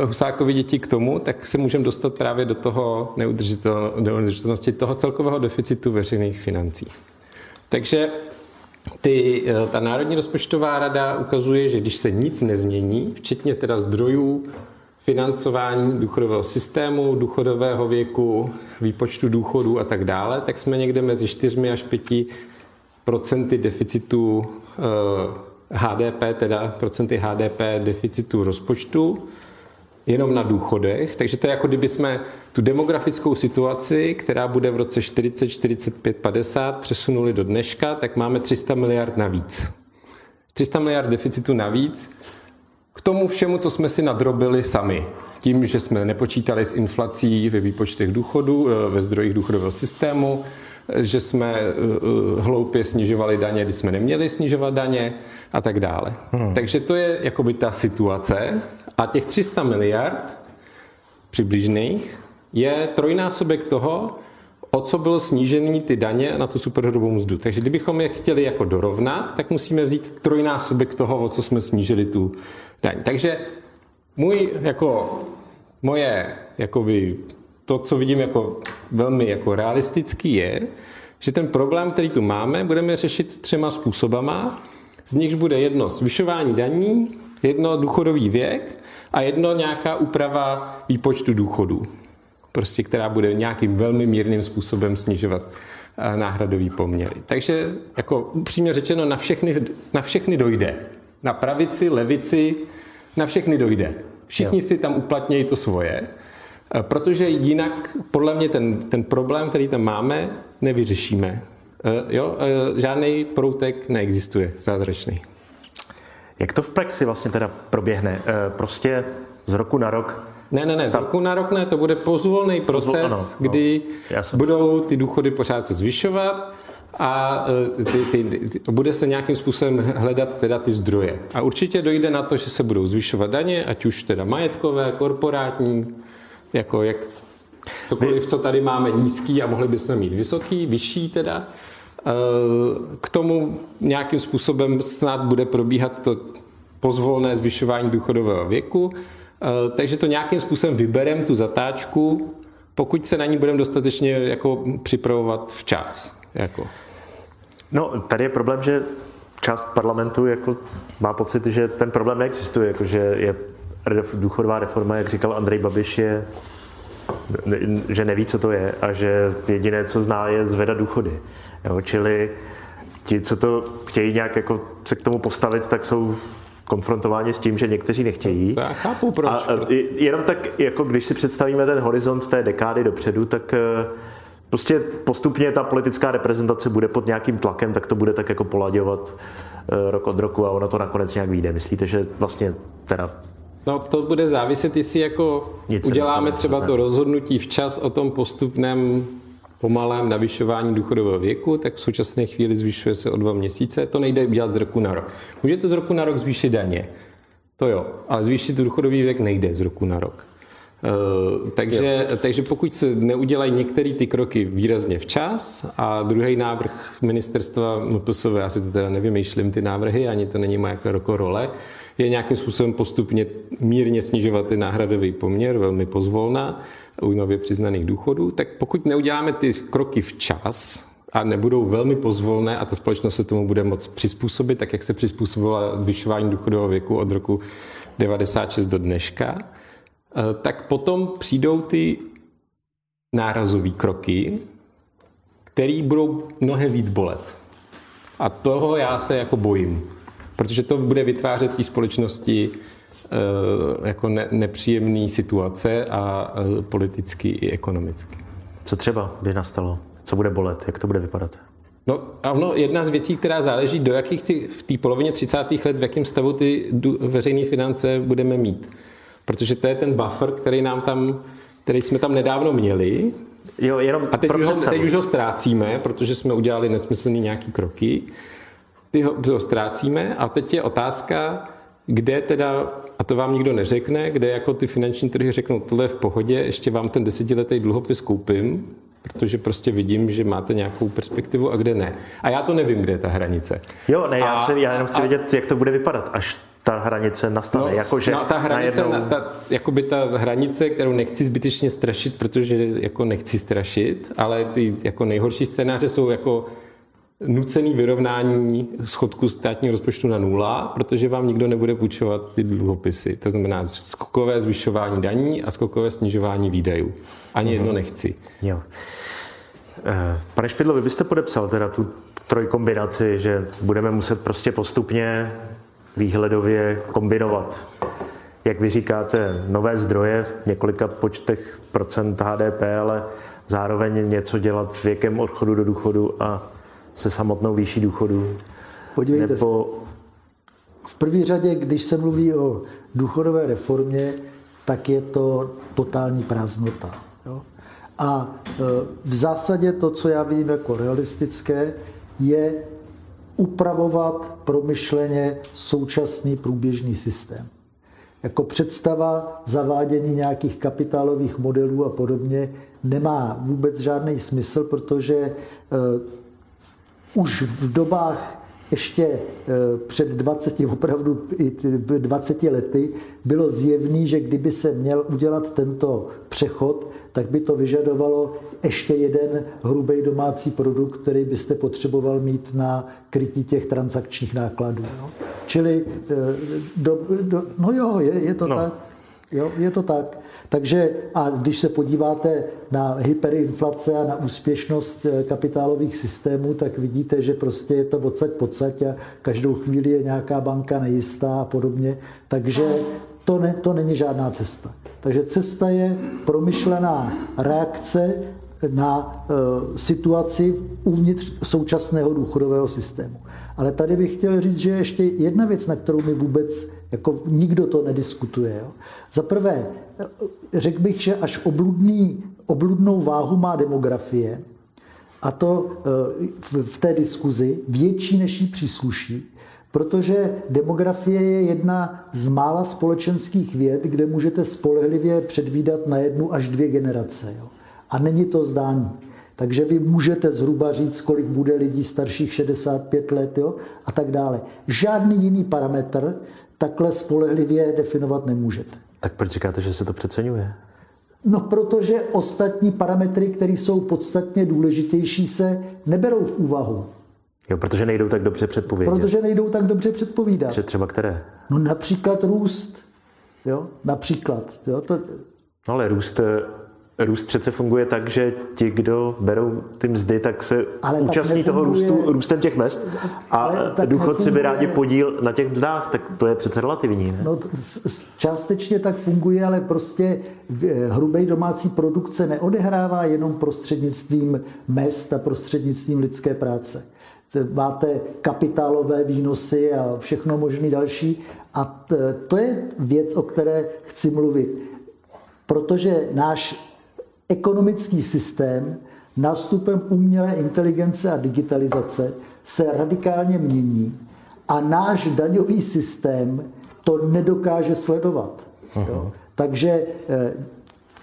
Husákovi děti k tomu, tak se můžeme dostat právě do toho neudržitel, neudržitelnosti toho celkového deficitu veřejných financí. Takže ty, eh, ta Národní rozpočtová rada ukazuje, že když se nic nezmění, včetně teda zdrojů financování důchodového systému, důchodového věku, výpočtu důchodů a tak dále, tak jsme někde mezi 4 až 5 procenty deficitu HDP, eh, teda procenty HDP deficitu rozpočtu, jenom na důchodech. Takže to je jako kdyby jsme tu demografickou situaci, která bude v roce 40, 45, 50, přesunuli do dneška, tak máme 300 miliard navíc. 300 miliard deficitu navíc k tomu všemu, co jsme si nadrobili sami. Tím, že jsme nepočítali s inflací ve výpočtech důchodu, eh, ve zdrojích důchodového systému, eh, že jsme eh, hloupě snižovali daně, když jsme neměli snižovat daně a tak dále. Hmm. Takže to je jakoby ta situace. A těch 300 miliard přibližných je trojnásobek toho, o co bylo snížený ty daně na tu superhrubou mzdu. Takže kdybychom je chtěli jako dorovnat, tak musíme vzít trojnásobek toho, o co jsme snížili tu daň. Takže můj, jako, moje, jakoby, to, co vidím jako velmi jako realistický je, že ten problém, který tu máme, budeme řešit třema způsobama. Z nichž bude jedno zvyšování daní, jedno důchodový věk a jedno nějaká úprava výpočtu důchodů prostě, která bude nějakým velmi mírným způsobem snižovat eh, náhradový poměry. Takže jako upřímně řečeno, na všechny, na všechny dojde. Na pravici, levici, na všechny dojde. Všichni jo. si tam uplatnějí to svoje, eh, protože jinak podle mě ten, ten problém, který tam máme, nevyřešíme. Eh, jo, žádný proutek neexistuje zázračný. Jak to v praxi vlastně teda proběhne? Prostě z roku na rok ne, ne, ne, z roku na rok ne, to bude pozvolný proces, ano, kdy no, budou ty důchody pořád se zvyšovat a e, ty, ty, ty, bude se nějakým způsobem hledat teda ty zdroje. A určitě dojde na to, že se budou zvyšovat daně, ať už teda majetkové, korporátní, jako jak cokoliv, co tady máme nízký a mohli bychom mít vysoký, vyšší teda. K tomu nějakým způsobem snad bude probíhat to pozvolné zvyšování důchodového věku takže to nějakým způsobem vyberem tu zatáčku, pokud se na ní budeme dostatečně jako připravovat včas. Jako. No, tady je problém, že část parlamentu jako má pocit, že ten problém neexistuje, jako že je důchodová reforma, jak říkal Andrej Babiš, je, že neví, co to je a že jediné, co zná, je zvedat důchody. Jo, čili ti, co to chtějí nějak jako se k tomu postavit, tak jsou konfrontováni s tím, že někteří nechtějí. To já chápu, proč. A jenom tak, jako když si představíme ten horizont té dekády dopředu, tak eh, prostě postupně ta politická reprezentace bude pod nějakým tlakem, tak to bude tak jako polaďovat eh, rok od roku a ono to nakonec nějak vyjde. Myslíte, že vlastně teda No to bude záviset, jestli jako Nic uděláme třeba to rozhodnutí včas o tom postupném pomalém navyšování důchodového věku, tak v současné chvíli zvyšuje se o dva měsíce. To nejde udělat z roku na rok. Můžete z roku na rok zvýšit daně. To jo, ale zvýšit důchodový věk nejde z roku na rok. Uh, takže, takže pokud se neudělají některé ty kroky výrazně včas a druhý návrh ministerstva MPSV, já si to teda nevymýšlím ty návrhy, ani to není moje jako role, je nějakým způsobem postupně mírně snižovat ty náhradový poměr, velmi pozvolná, u nově přiznaných důchodů, tak pokud neuděláme ty kroky včas, a nebudou velmi pozvolné a ta společnost se tomu bude moc přizpůsobit, tak jak se přizpůsobila zvyšování důchodového věku od roku 96 do dneška, eh, tak potom přijdou ty nárazové kroky, které budou mnohem víc bolet. A toho já se jako bojím, protože to bude vytvářet té společnosti jako ne, nepříjemné situace a eh, politicky i ekonomicky. Co třeba by nastalo? Co bude bolet? Jak to bude vypadat? No, ano, jedna z věcí, která záleží, do jakých ty, v té polovině 30. let, v jakém stavu ty veřejné finance budeme mít. Protože to je ten buffer, který nám tam, který jsme tam nedávno měli. Jo, jenom a teď už, ho, teď už ho ztrácíme, protože jsme udělali nesmyslný nějaký kroky. Ty ho, ho ztrácíme a teď je otázka, kde teda, a to vám nikdo neřekne, kde jako ty finanční trhy řeknou, tohle je v pohodě, ještě vám ten desetiletý dluhopis koupím, protože prostě vidím, že máte nějakou perspektivu a kde ne. A já to nevím, kde je ta hranice. Jo, ne, já, a, se, já jenom chci a, vědět, jak to bude vypadat, až ta hranice nastane. No, Jakože no, ta hranice, najednou... ta, jakoby ta hranice, kterou nechci zbytečně strašit, protože jako nechci strašit, ale ty jako nejhorší scénáře jsou jako nucený vyrovnání schodku státního rozpočtu na nula, protože vám nikdo nebude půjčovat ty dluhopisy. To znamená skokové zvyšování daní a skokové snižování výdajů. Ani jedno nechci. Jo. Eh, Pane Špidlo, vy byste podepsal teda tu trojkombinaci, že budeme muset prostě postupně výhledově kombinovat. Jak vy říkáte, nové zdroje v několika počtech procent HDP, ale zároveň něco dělat s věkem odchodu do důchodu a se samotnou výší důchodu. Podívejte Nebo V první řadě, když se mluví o důchodové reformě, tak je to totální prázdnota. Jo? A e, v zásadě to, co já vidím jako realistické, je upravovat promyšleně současný průběžný systém. Jako představa zavádění nějakých kapitálových modelů a podobně nemá vůbec žádný smysl, protože e, už v dobách ještě e, před 20, opravdu i 20 lety bylo zjevný, že kdyby se měl udělat tento přechod, tak by to vyžadovalo ještě jeden hrubý domácí produkt, který byste potřeboval mít na krytí těch transakčních nákladů. No. Čili, e, do, do, no jo, je, je to No. tak. Jo, je to tak. Takže a když se podíváte na hyperinflace a na úspěšnost eh, kapitálových systémů, tak vidíte, že prostě je to odsaď pocať a každou chvíli je nějaká banka nejistá a podobně. Takže to, ne, to není žádná cesta. Takže cesta je promyšlená reakce na e, situaci uvnitř současného důchodového systému. Ale tady bych chtěl říct, že ještě jedna věc, na kterou mi vůbec jako nikdo to nediskutuje. Jo. Za prvé, řekl bych, že až obludný, obludnou váhu má demografie, a to e, v- v té diskuzi větší, než jí přísluší, protože demografie je jedna z mála společenských věd, kde můžete spolehlivě předvídat na jednu až dvě generace. Jo. A není to zdání. Takže vy můžete zhruba říct, kolik bude lidí starších 65 let jo, a tak dále. Žádný jiný parametr takhle spolehlivě definovat nemůžete. tak proč říkáte, že se to přeceňuje? No, protože ostatní parametry, které jsou podstatně důležitější, se neberou v úvahu. Jo, protože nejdou tak dobře předpovědět. Protože nejdou tak dobře předpovídat. Tře- Třeba které? No například růst. Jo? Například. Jo? To, No ale růst, eh, růst přece funguje tak, že ti, kdo berou ty mzdy, tak se Ale tak účastní toho nefunguje- růstu, růstem těch mest a tak důchodci by rádi podíl na těch mzdách, tak to je přece relativní. Ne? no, částečně tak funguje, ale prostě hrubý domácí produkt se neodehrává jenom prostřednictvím mest a prostřednictvím lidské práce. Máte kapitálové výnosy a všechno možné další. A to je věc, o které chci mluvit. Protože náš ekonomický systém nástupem umělé inteligence a digitalizace se radikálně mění a náš daňový systém to nedokáže sledovat. Jo? Takže eh,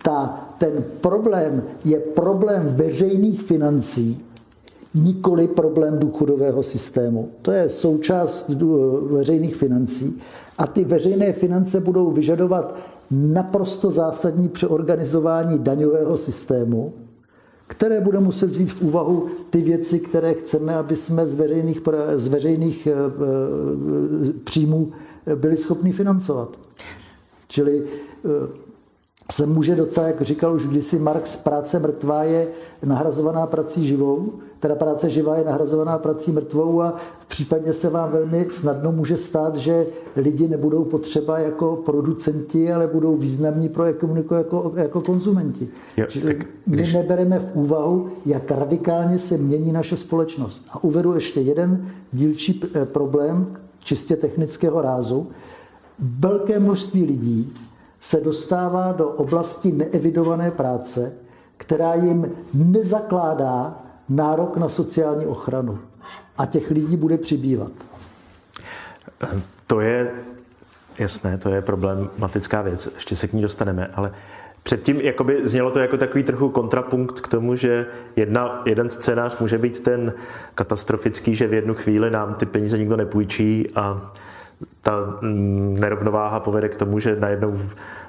ta, ten problém je problém veřejných financí, nikoli problém důchodového systému. To je součást dů- veřejných financí a ty veřejné finance budou vyžadovat naprosto zásadní přeorganizování daňového systému, které bude muset vzít v úvahu ty věci, které chceme, aby jsme z veřejných, z veřejných eh, eh, příjmů byli schopni financovat. Čili eh, se může docela, jak říkal už kdysi Marx, práce mrtvá je nahrazovaná prací živou, teda práce živá je nahrazovaná prací mrtvou a případně se vám velmi snadno může stát, že lidi nebudou potřeba jako producenti, ale budou významní pro ekonomiku jako, jako konzumenti. Jo, Čili tak my když- nebereme v úvahu, jak radikálně se mění naše společnost. A uvedu ještě jeden dílčí eh, problém čistě technického rázu. Velké množství lidí se dostává do oblasti neevidované práce, která jim nezakládá nárok na sociální ochranu. A těch lidí bude přibývat. To je jasné, to je problematická věc, ještě se k ní dostaneme, ale předtím jakoby znělo to jako takový trochu kontrapunkt k tomu, že jedna, jeden scénář může být ten katastrofický, že v jednu chvíli nám ty peníze nikdo nepůjčí a ta mm, nerovnováha povede k tomu, že najednou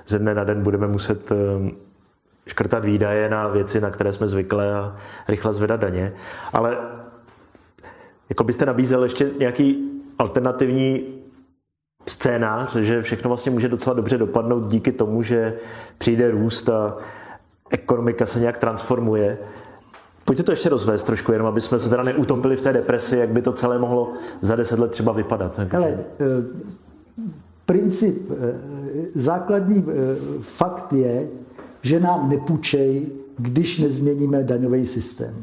ze dne na den budeme muset eh, škrtat výdaje na věci, na které jsme zvykli a rychle zvedat daně. Ale jako byste nabízel ještě nějaký alternativní scénář, že všechno vlastně může docela dobře dopadnout díky tomu, že přijde růst a ekonomika se nějak transformuje. Pojďte to ještě rozvést trošku, jenom aby jsme se teda neutopili v té depresi, jak by to celé mohlo za deset let třeba vypadat. Ale princip, eh, základní eh, fakt je, že nám nepůjčej, když nezměníme daňový systém.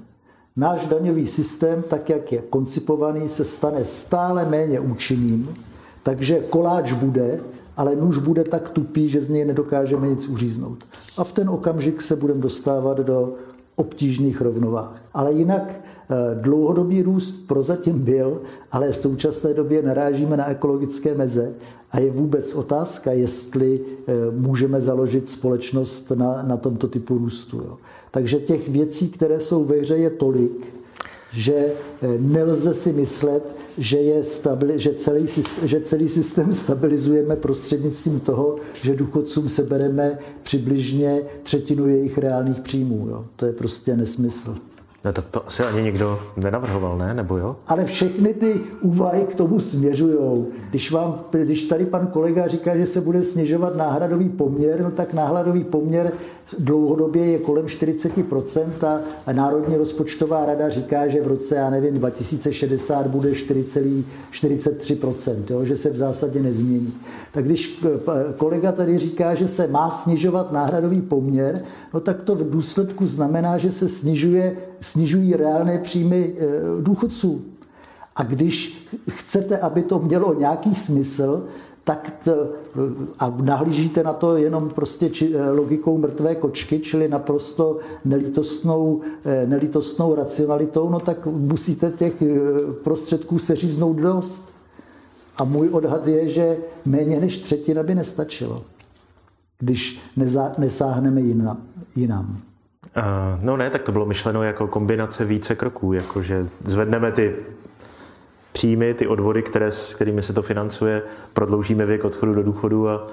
Náš daňový systém, tak jak je koncipovaný, se stane stále méně účinným, takže koláč bude, ale nůž bude tak tupý, že z něj nedokážeme nic uříznout. A v ten okamžik se budeme dostávat do obtížných rovnovách. Ale jinak eh, dlouhodobý růst prozatím byl, ale v současné době narážíme na ekologické meze a je vůbec otázka, jestli eh, můžeme založit společnost na, na tomto typu růstu. Jo. Takže těch věcí, které jsou ve hře, je tolik, že eh, nelze si myslet, že, je stabili, že, celý, že celý systém stabilizujeme prostřednictvím toho, že důchodcům sebereme přibližně třetinu jejich reálných příjmů. Jo. To je prostě nesmysl. Ne, tak to asi ani nikdo nenavrhoval, ne? Nebo jo? Ale všechny ty úvahy k tomu směřují. Když, vám, když tady pan kolega říká, že se bude snižovat náhradový poměr, no tak náhradový poměr dlouhodobě je kolem 40% a Národní rozpočtová rada říká, že v roce, já nevím, 2060 bude 4,43%, jo, že se v zásadě nezmění. Tak když kolega tady říká, že se má snižovat náhradový poměr, no tak to v důsledku znamená, že se snižuje, snižují reálné příjmy eh, důchodců. A když chcete, aby to mělo nějaký smysl, tak to, a nahlížíte na to jenom prostě či, eh, logikou mrtvé kočky, čili naprosto nelítostnou, eh, nelítostnou racionalitou, no tak musíte těch prostředků seříznout dost. A můj odhad je, že méně než třetina by nestačilo když neza, nesáhneme jinam. jinam. Uh, no ne, tak to bylo myšleno jako kombinace více kroků, jakože zvedneme ty příjmy, ty odvody, které, s kterými se to financuje, prodloužíme věk odchodu do důchodu a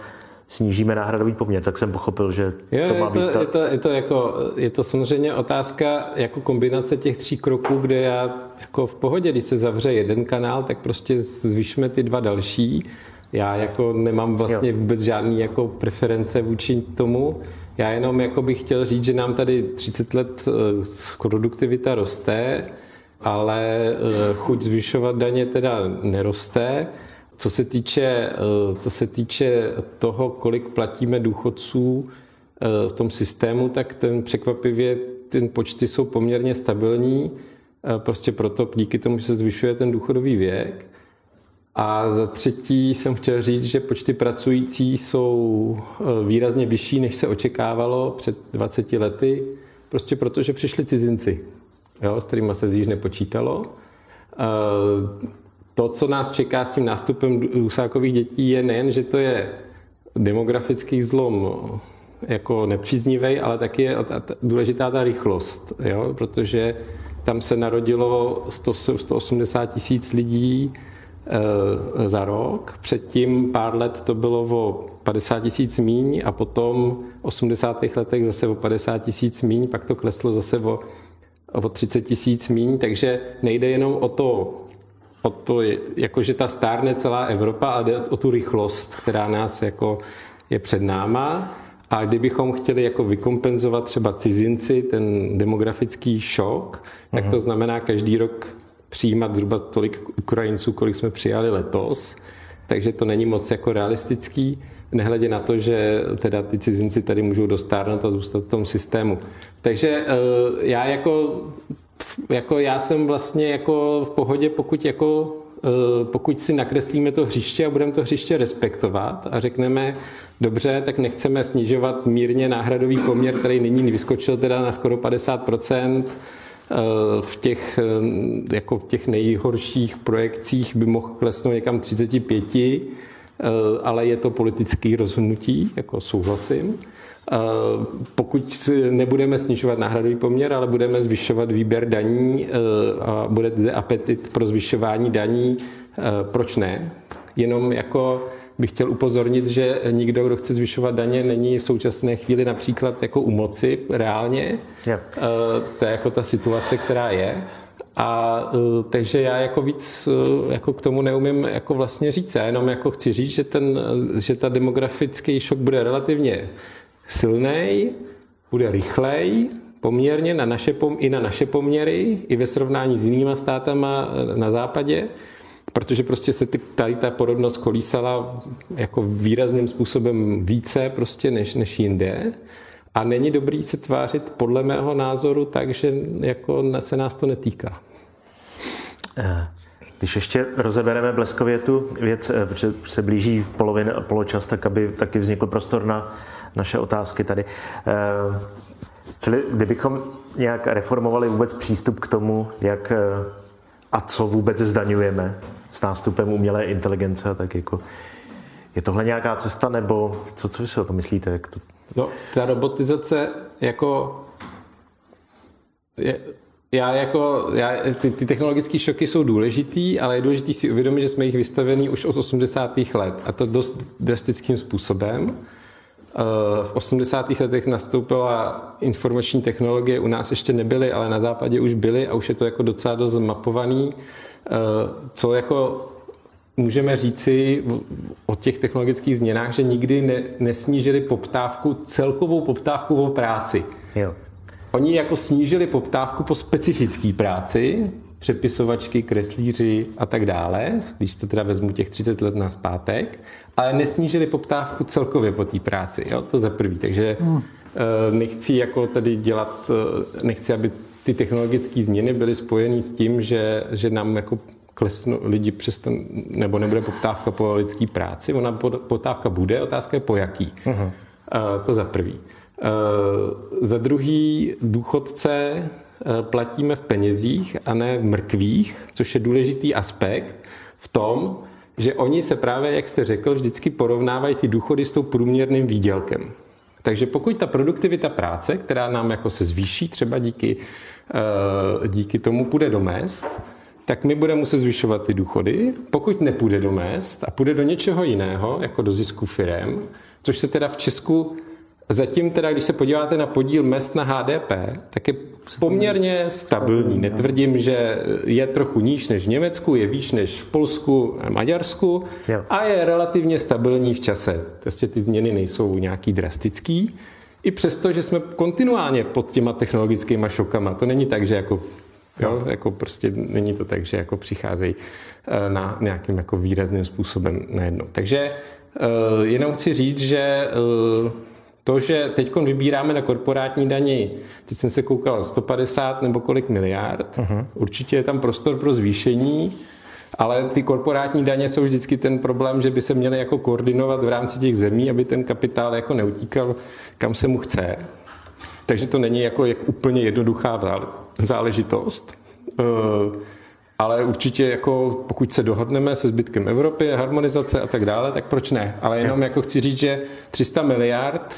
snížíme náhradový poměr, tak jsem pochopil, že jo, to má je to, být... Ta... Je, to, je, to jako, je to samozřejmě otázka jako kombinace těch tří kroků, kde já jako v pohodě, když se zavře jeden kanál, tak prostě zvyšme ty dva další já jako nemám vlastně jo. vůbec žádný jako preference vůči tomu. Já jenom jako bych chtěl říct, že nám tady 30 let eh, produktivita roste, ale eh, chuť zvyšovat daně teda neroste. Co se týče, eh, co se týče toho, kolik platíme důchodců v tom systému, tak ten překvapivě ten počty jsou poměrně stabilní, prostě proto díky tomu, že se zvyšuje ten důchodový věk. A za třetí jsem chtěl říct, že počty pracující jsou eh, výrazně vyšší, než se očekávalo před 20 lety, prostě protože přišli cizinci, jo, s kterými se dřív nepočítalo. Eh, to, co nás čeká s tím nástupem důsákových dětí, je nejen, že to je demografický zlom jako nepříznivý, ale taky je důležitá ta rychlost, jo? protože tam se narodilo 100, 180 tisíc lidí, Eh, za rok. Předtím pár let to bylo o 50 tisíc míň a potom v 80. letech zase o 50 tisíc míň, pak to kleslo zase o, o 30 tisíc míň, takže nejde jenom o to, o to, jakože ta stárne celá Evropa, ale jde o tu rychlost, která nás jako je před náma. A kdybychom chtěli jako vykompenzovat třeba cizinci ten demografický šok, tak to znamená každý rok přijímat zhruba tolik Ukrajinců, kolik jsme přijali letos, takže to není moc jako realistický, nehledě na to, že teda ty cizinci tady můžou dostárnout a zůstat v tom systému. Takže eh, já jako, jako já jsem vlastně jako v pohodě, pokud jako eh, pokud si nakreslíme to hřiště a budeme to hřiště respektovat a řekneme, dobře, tak nechceme snižovat mírně náhradový poměr, který nyní vyskočil teda na skoro 50%, Eh, v těch, eh, jako v těch nejhorších projekcích by mohl klesnout někam 35, eh, ale je to politické rozhodnutí, jako souhlasím. Pokud nebudeme snižovat náhradový poměr, ale budeme zvyšovat výběr daní a bude zde apetit pro zvyšování daní, proč ne? Jenom jako bych chtěl upozornit, že nikdo, kdo chce zvyšovat daně, není v současné chvíli například jako u moci reálně. Yeah. To je jako ta situace, která je. A uh, takže já jako víc uh, jako k tomu neumím jako vlastně říct. Já jenom jako chci říct, že, ten, že ta demografický šok bude relativně silný, bude rychlej, poměrně na naše, i na naše poměry, i ve srovnání s jinýma státama na západě, protože prostě se tady ta porodnost kolísala jako výrazným způsobem více prostě než, než jinde. A není dobrý se tvářit podle mého názoru tak, že jako se nás to netýká. Eh, když ještě rozebereme bleskově tu věc, eh, protože se blíží polovin, poločas, tak aby taky vznikl prostor na naše otázky tady. Eh, čili kdybychom nějak reformovali vůbec přístup k tomu, jak a co vůbec zdaňujeme s nástupem umělé inteligence, tak jako je tohle nějaká cesta, nebo co, co si o to myslíte? Jak to... No, ta robotizace jako je, já jako, já, ty, ty technologické šoky jsou důležitý, ale je důležité si uvědomit, že jsme jich vystavení už od 80. let a to dost drastickým způsobem. Eh, v 80. letech nastoupila informační technologie, u nás ještě nebyly, ale na západě už byly a už je to jako docela dost mapovaný. Eh, co jako můžeme říci o těch technologických změnách, že nikdy ne, nesnížili poptávku, celkovou poptávku o práci. Jo. Oni jako snížili poptávku po specifické práci, přepisovačky, kreslíři a tak dále, když to teda vezmu těch 30 let na zpátek, ale nesnížili poptávku celkově po té práci, jo? to za prvý. Takže hmm. nechci jako tady dělat, eh, nechci, aby ty technologické změny byly spojeny s tím, že, že nám jako klesnou lidi přestan, nebo nebude poptávka po lidské práci, ona poptávka bude, otázka je po jaký. Uh-huh. To za prvý. Za druhý, důchodce platíme v penězích a ne v mrkvích, což je důležitý aspekt v tom, že oni se právě, jak jste řekl, vždycky porovnávají ty důchody s tou průměrným výdělkem. Takže pokud ta produktivita práce, která nám jako se zvýší třeba díky, díky tomu půjde do mest, tak my budeme muset zvyšovat ty důchody. Pokud nepůjde do mest a půjde do něčeho jiného, jako do zisku firem, což se teda v Česku Zatím teda, když se podíváte na podíl mest na HDP, tak je poměrně stabilní. Netvrdím, že je trochu níž než v Německu, je výš než v Polsku a Maďarsku a je relativně stabilní v čase. Prostě ty změny nejsou nějaký drastický. I přesto, že jsme kontinuálně pod těma technologickými šokama. To není tak, že jako Jo, jako prostě není to tak, že jako přicházejí eh, na nějakým jako výrazným způsobem najednou. Takže eh, jenom chci říct, že eh, to, že teď vybíráme na korporátní dani, teď jsem se koukal 150 nebo kolik miliard, uh-huh. určitě je tam prostor pro zvýšení, ale ty korporátní daně jsou vždycky ten problém, že by se měly jako koordinovat v rámci těch zemí, aby ten kapitál jako neutíkal kam se mu chce. Takže to není jako jak úplně jednoduchá záležitost. Eh, ale určitě jako pokud se dohodneme se zbytkem Evropy, harmonizace a tak dále, tak proč ne? Ale jenom jako chci říct, že 300 miliard,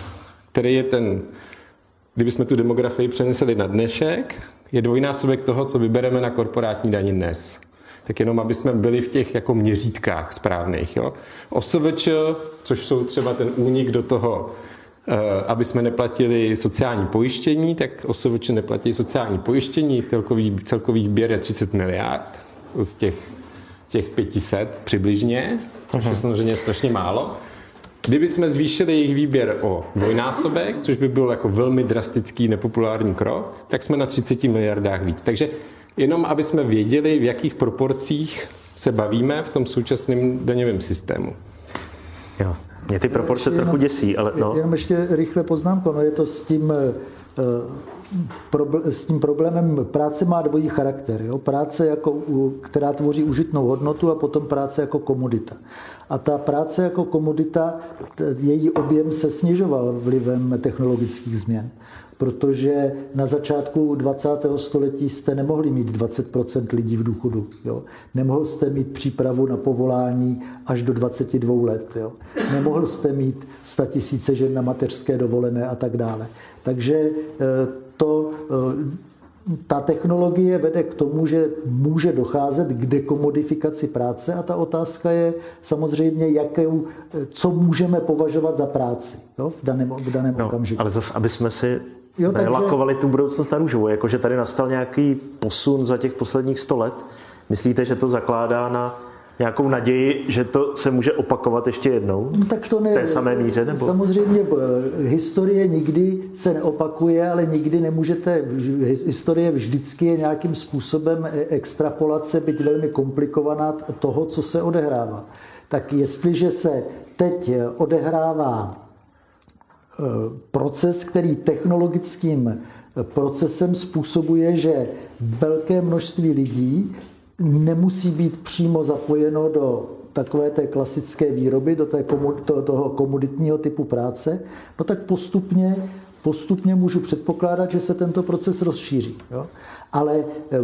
který je ten, kdybychom tu demografii přenesli na dnešek, je dvojnásobek toho, co vybereme na korporátní daní dnes. Tak jenom, aby jsme byli v těch jako měřítkách správných. Jo? OSVČ, což jsou třeba ten únik do toho Eh, aby jsme neplatili sociální pojištění, tak osoboče neplatí sociální pojištění, celkový, celkový běr je 30 miliard z těch, těch 500 přibližně, což je samozřejmě strašně málo. Kdyby jsme zvýšili jejich výběr o dvojnásobek, což by byl jako velmi drastický, nepopulární krok, tak jsme na 30 miliardách víc. Takže jenom, aby jsme věděli, v jakých proporcích se bavíme v tom současném daňovém systému. Jo. Mě ty proporce trochu jenom, děsí, ale no. Jenom ještě rychle poznámku, no je to s tím, eh, s tím problémem práce má dvojí charakter. Jo? Práce, jako, která tvoří užitnou hodnotu a potom práce jako komodita. A ta práce jako komodita, její objem se snižoval vlivem technologických změn protože na začátku 20. století jste nemohli mít 20% lidí v důchodu. Jo. Nemohl jste mít přípravu na povolání až do 22 let. Jo. Nemohl jste mít 100 tisíce žen na mateřské dovolené a tak dále. Takže eh, to eh, ta technologie vede k tomu, že může docházet k dekomodifikaci práce a ta otázka je samozřejmě, jakou, co můžeme považovat za práci jo, v daném, v daném no, okamžiku. Ale zase, aby jsme si jo, takže... lakovali tu budoucnost na růžovou, jakože tady nastal nějaký posun za těch posledních 100 let. Myslíte, že to zakládá na nějakou naději, že to se může opakovat ještě jednou? No, tak to ne, v té samé míře? Nebo? Samozřejmě eh, historie nikdy se neopakuje, ale nikdy nemůžete, historie vždycky je nějakým způsobem e- extrapolace, byť velmi komplikovaná toho, co se odehrává. Tak jestliže se teď odehrává eh, proces, který technologickým eh, procesem způsobuje, že velké množství lidí nemusí být přímo zapojeno do takové té klasické výroby, do té komu, to, toho komoditního typu práce, no tak postupně, postupně můžu předpokládat, že se tento proces rozšíří. Jo? Ale eh,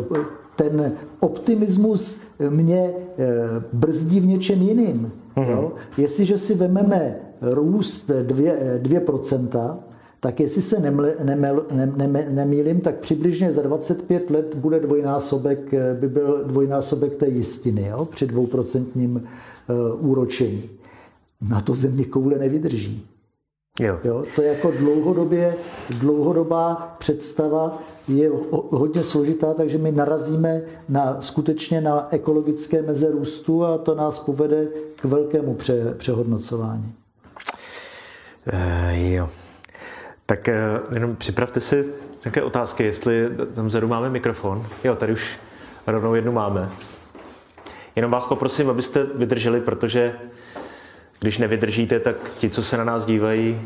ten optimismus mě eh, brzdí v něčem jiným. Mm-hmm. Jo? Jestliže si vezmeme růst 2%, 2% tak jestli se nemle, nemel, nem, nem, nemýlím, tak přibližně za 25 let bude dvojnásobek, eh, by byl dvojnásobek té jistiny jo, při dvouprocentním uh, úročení. Na to země koule nevydrží. Jo. Jo, to je jako dlouhodobě, dlouhodobá představa je hodně složitá, takže my narazíme na, skutečně na ekologické meze růstu a to nás povede k velkému pře, přehodnocování. Uh, jo. Tak eh, jenom připravte si nějaké otázky, jestli tam vzadu máme mikrofon. Jo, tady už rovnou jednu máme. Jenom vás poprosím, abyste vydrželi, protože když nevydržíte, tak ti, co se na nás dívají,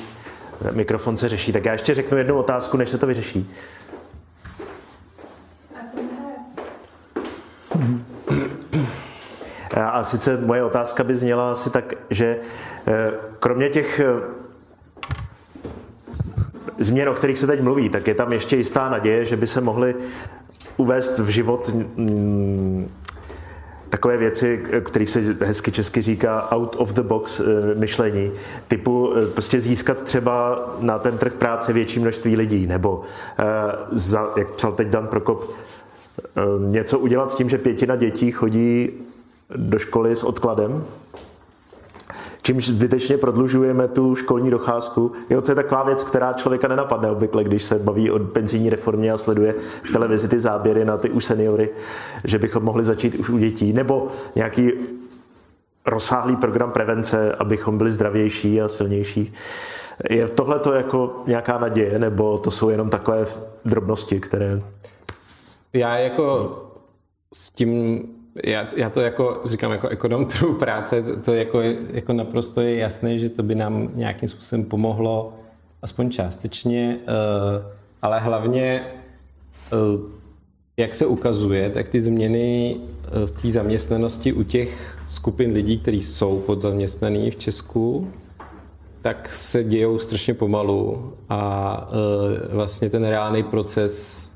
mikrofon se řeší. Tak já ještě řeknu jednu otázku, než se to vyřeší. A sice moje otázka by zněla asi tak, že eh, kromě těch eh, změn, o kterých se teď mluví, tak je tam ještě jistá naděje, že by se mohly uvést v život mm, takové věci, které se hezky česky říká out of the box eh, myšlení, typu eh, prostě získat třeba na ten trh práce větší množství lidí, nebo eh, za, jak psal teď Dan Prokop, něco udělat s tím, že pětina dětí chodí do školy s odkladem, čímž zbytečně prodlužujeme tu školní docházku. Jo, to je taková věc, která člověka nenapadne obvykle, když se baví o penzijní reformě a sleduje v televizi ty záběry na ty už seniory, že bychom mohli začít už u dětí. Nebo nějaký rozsáhlý program prevence, abychom byli zdravější a silnější. Je tohle to jako nějaká naděje, nebo to jsou jenom takové drobnosti, které... Já jako s tím já, já to jako říkám jako ekonom trhu práce, to, to jako, jako naprosto je jasné, že to by nám nějakým způsobem pomohlo, aspoň částečně, uh, ale hlavně, uh, jak se ukazuje, tak ty změny uh, v té zaměstnanosti u těch skupin lidí, kteří jsou podzaměstnaní v Česku, tak se dějou strašně pomalu a vlastně ten reálný proces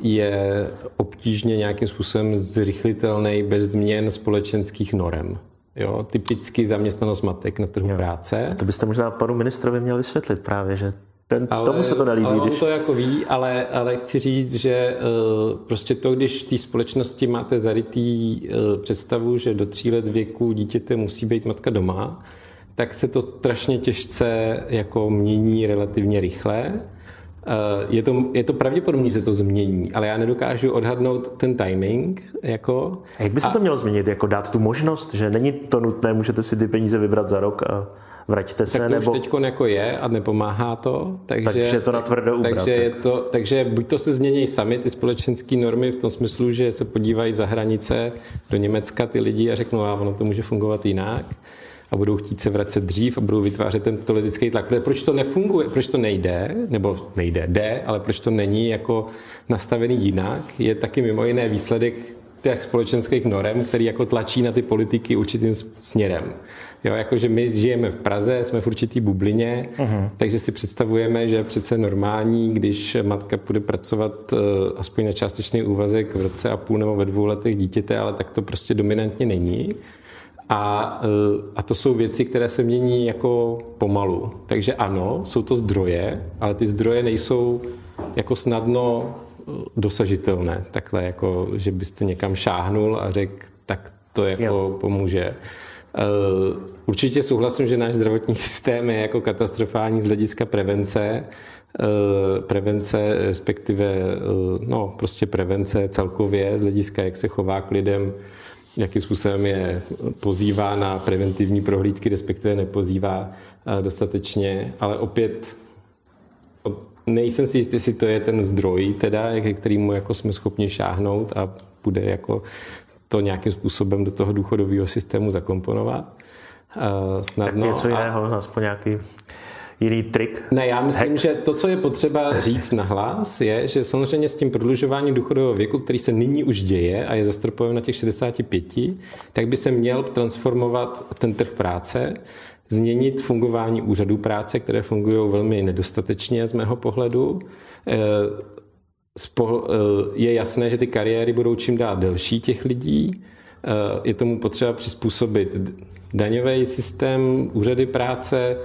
je obtížně nějakým způsobem zrychlitelný bez změn společenských norem. Jo, typicky zaměstnanost matek na trhu jo. práce. A to byste možná panu ministrovi měl vysvětlit právě, že ten, ale, tomu se to nelíbí. Ale on když... to jako ví, ale, ale chci říct, že uh, prostě to, když v té společnosti máte zarytý uh, představu, že do tří let věku dítěte musí být matka doma, tak se to strašně těžce jako mění relativně rychle Eh, je to, je to pravděpodobně, že se to změní, ale já nedokážu odhadnout ten timing. Jako, a jak by se a... to mělo změnit? Jako dát tu možnost, že není to nutné, můžete si ty peníze vybrat za rok a vraťte se? Tak to nebo... už teď jako je a nepomáhá to. Takže, takže to na tvrdo ubrat. Takže, je to, takže buď to se změní sami ty společenské normy v tom smyslu, že se podívají za hranice do Německa ty lidi a řeknou, a ono to může fungovat jinak a budou chtít se vracet dřív a budou vytvářet ten politický tlak. Proč to nefunguje, proč to nejde, nebo nejde, jde, ale proč to není jako nastavený jinak, je taky mimo jiné výsledek těch společenských norem, který jako tlačí na ty politiky určitým směrem. Jo, jakože my žijeme v Praze, jsme v určitý bublině, uh-huh. takže si představujeme, že přece normální, když matka bude pracovat uh, aspoň na částečný úvazek v roce a půl nebo ve dvou letech dítěte, ale tak to prostě dominantně není. A, eh, a to jsou věci, které se mění jako pomalu. Takže ano, jsou to zdroje, ale ty zdroje nejsou jako snadno eh, dosažitelné. Takhle jako, že byste někam šáhnul a řekl, tak to jako jo. pomůže. Eh, určitě souhlasím, že náš zdravotní systém je jako katastrofální z hlediska prevence. prevence, respektive no, prostě prevence celkově z hlediska, jak se chová k lidem, jakým způsobem je pozývá na preventivní prohlídky, respektive nepozývá dostatečně, ale opět nejsem si jistý, jestli to je ten zdroj, teda, ke kterému jako jsme schopni šáhnout a bude jako to nějakým způsobem do toho důchodového systému zakomponovat. snadno. Tak něco jiného, a... aspoň nějaký jiný trik? Ne, já myslím, hack. že to, co je potřeba říct na hlas, je, že samozřejmě s tím prodlužováním důchodového věku, který se nyní už děje a je zastropován na těch 65, tak by se měl transformovat ten trh práce, změnit fungování úřadů práce, které fungují velmi nedostatečně z mého pohledu. Eh, eh, je jasné, že ty kariéry budou čím dál delší těch lidí. Eh, je tomu potřeba přizpůsobit daňový systém, úřady práce,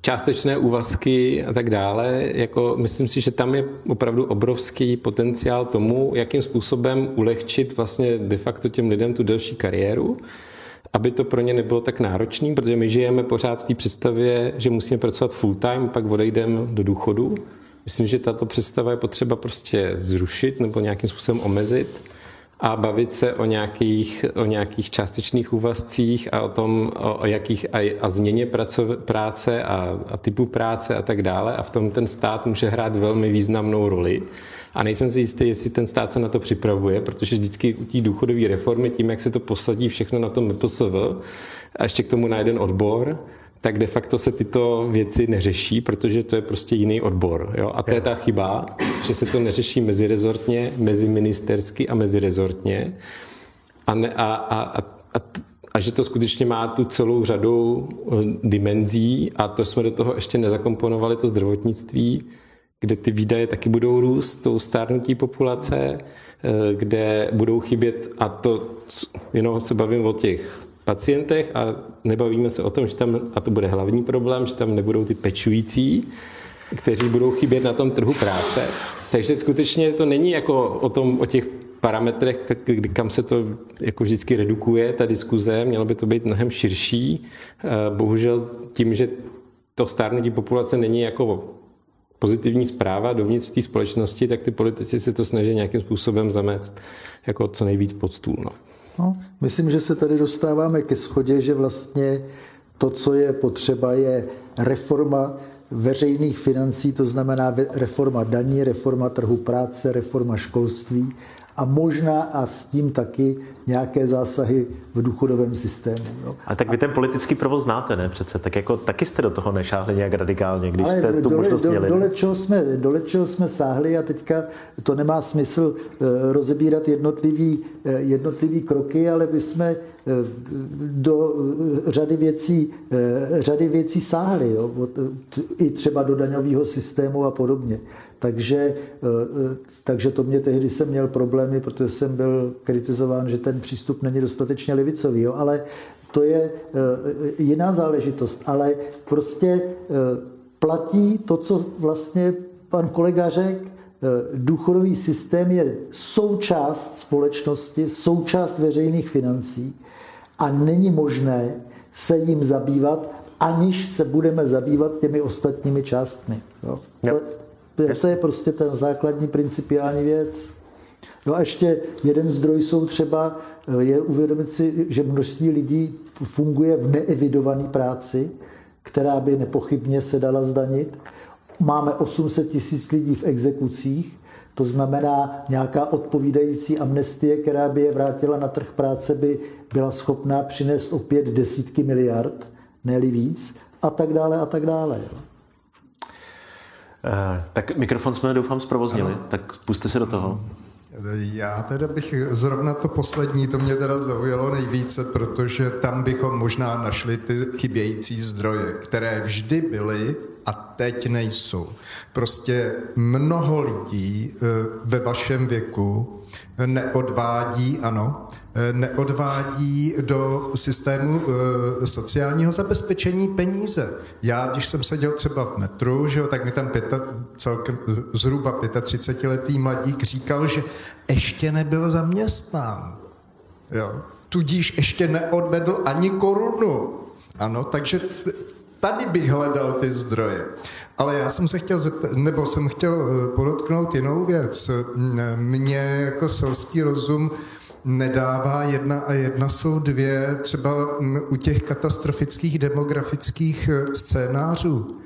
částečné úvazky a tak dále. Jako, myslím si, že tam je opravdu obrovský potenciál tomu, jakým způsobem ulehčit vlastně de facto těm lidem tu delší kariéru aby to pro ně nebylo tak náročné, protože my žijeme pořád v té představě, že musíme pracovat full time, pak odejdeme do důchodu. Myslím, že tato představa je potřeba prostě zrušit nebo nějakým způsobem omezit a bavit se o nějakých, o nějakých částečných úvazcích a o tom, o, o jakých a, a změně praco, práce a, a typu práce a tak dále. A v tom ten stát může hrát velmi významnou roli. A nejsem si jistý, jestli ten stát se na to připravuje, protože vždycky u té důchodové reformy, tím, jak se to posadí všechno na tom MPSV, a ještě k tomu na jeden odbor, tak de facto se tyto věci neřeší, protože to je prostě jiný odbor. Jo? A to je ta chyba, že se to neřeší mezirezortně, meziministersky a mezirezortně. A, ne, a, a, a, a, a že to skutečně má tu celou řadu eh, dimenzí a to jsme do toho ještě nezakomponovali, to zdravotnictví, kde ty výdaje taky budou růst, tou stárnutí populace, eh, kde budou chybět, a to jenom se bavím o těch pacientech a nebavíme se o tom, že tam, a to bude hlavní problém, že tam nebudou ty pečující, kteří budou chybět na tom trhu práce. Takže skutečně to není jako o tom, o těch parametrech, kam se to jako vždycky redukuje, ta diskuze, mělo by to být mnohem širší. Eh, bohužel tím, že to stárnutí populace není jako pozitivní zpráva dovnitř té společnosti, tak ty politici se to snaží nějakým způsobem zamést jako co nejvíc pod stůl. No. No, myslím, že se tady dostáváme ke schodě, že vlastně to, co je potřeba, je reforma veřejných financí, to znamená reforma daní, reforma trhu práce, reforma školství a možná a s tím taky nějaké zásahy v důchodovém systému. Jo. A tak vy ten politický provoz znáte, ne přece? Tak jako taky jste do toho nešáhli nějak radikálně, když jste tu dole, možnost měli. Dole čeho, jsme, dole čeho jsme sáhli a teďka to nemá smysl uh, rozebírat jednotlivý, uh, jednotlivý kroky, ale my jsme uh, do řady věcí, řady věcí sáhli, jo? i třeba do daňového systému a podobně. Takže, eh, eh, takže to mě tehdy jsem měl problémy, protože jsem byl kritizován, že ten přístup není dostatečně levicový. Jo? Ale to je eh, jiná záležitost. Ale prostě platí to, co vlastně pan kolega řekl, důchodový systém je součást společnosti, součást veřejných financí a není možné se jim zabývat, aniž se budeme zabývat těmi ostatními částmi. Jo? To, to je prostě ten základní principiální věc. No a ještě jeden zdroj jsou třeba, eh, je uvědomit si, že množství lidí funguje v neevidované práci, která by nepochybně se dala zdanit. Máme 800 tisíc lidí v exekucích, to znamená nějaká odpovídající amnestie, která by je vrátila na trh práce, by byla schopná přinést opět desítky miliard, ne víc, a tak dále, a tak dále. Jo. Eh, tak mikrofon jsme doufám zprovoznili, ano. tak puste se do toho. Já teda bych zrovna to poslední, to mě teda zaujalo nejvíce, protože tam bychom možná našli ty chybějící zdroje, které vždy byly a teď nejsou. Prostě mnoho lidí eh, ve vašem věku neodvádí, ano, neodvádí do systému eh, sociálního zabezpečení peníze. Já, když jsem seděl třeba v metru, že jo, tak mi tam pěta, celkem zhruba 35-letý mladík říkal, že ještě nebyl zaměstnán. Jo. Tudíž ještě neodvedl ani korunu. Ano, takže tady bych hledal ty zdroje. Ale já jsem se chtěl zeptat, nebo jsem chtěl eh, podotknout jinou věc. Mně jako selský rozum nedává jedna a jedna jsou dvě, třeba u těch katastrofických demografických eh, scénářů.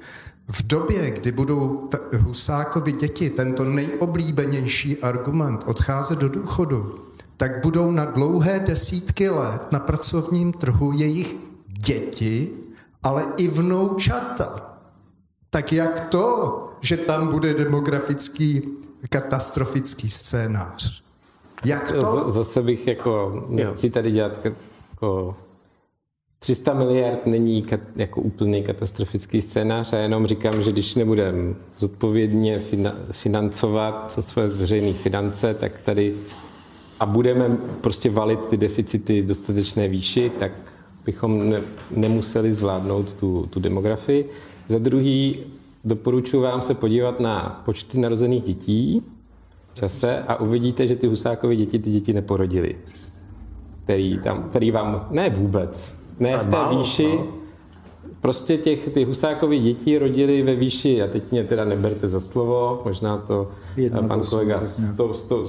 V době, kdy budou Husákovi děti, tento nejoblíbenější argument, odcházet do důchodu, tak budou na dlouhé desítky let na pracovním trhu jejich děti, ale i vnoučata. Tak jak to, že tam bude demografický katastrofický scénář? Jak to? Zase bych jako, nechci tady dělat jako 300 miliard není kat, jako úplný katastrofický scénář a jenom říkám, že když nebudeme zodpovědně financovat své veřejné finance, tak tady a budeme prostě valit ty deficity dostatečné výši, tak bychom ne, nemuseli zvládnout tu, tu demografii. Za druhý, doporučuji vám se podívat na počty narozených dětí čase a uvidíte, že ty Husákovy děti ty děti neporodili. Který, tam, který vám, ne vůbec, ne v té výši, no. prostě těch, ty Husákovy děti rodili ve výši, a teď mě teda neberte za slovo, možná to Jedno pan kolega, 100, 100,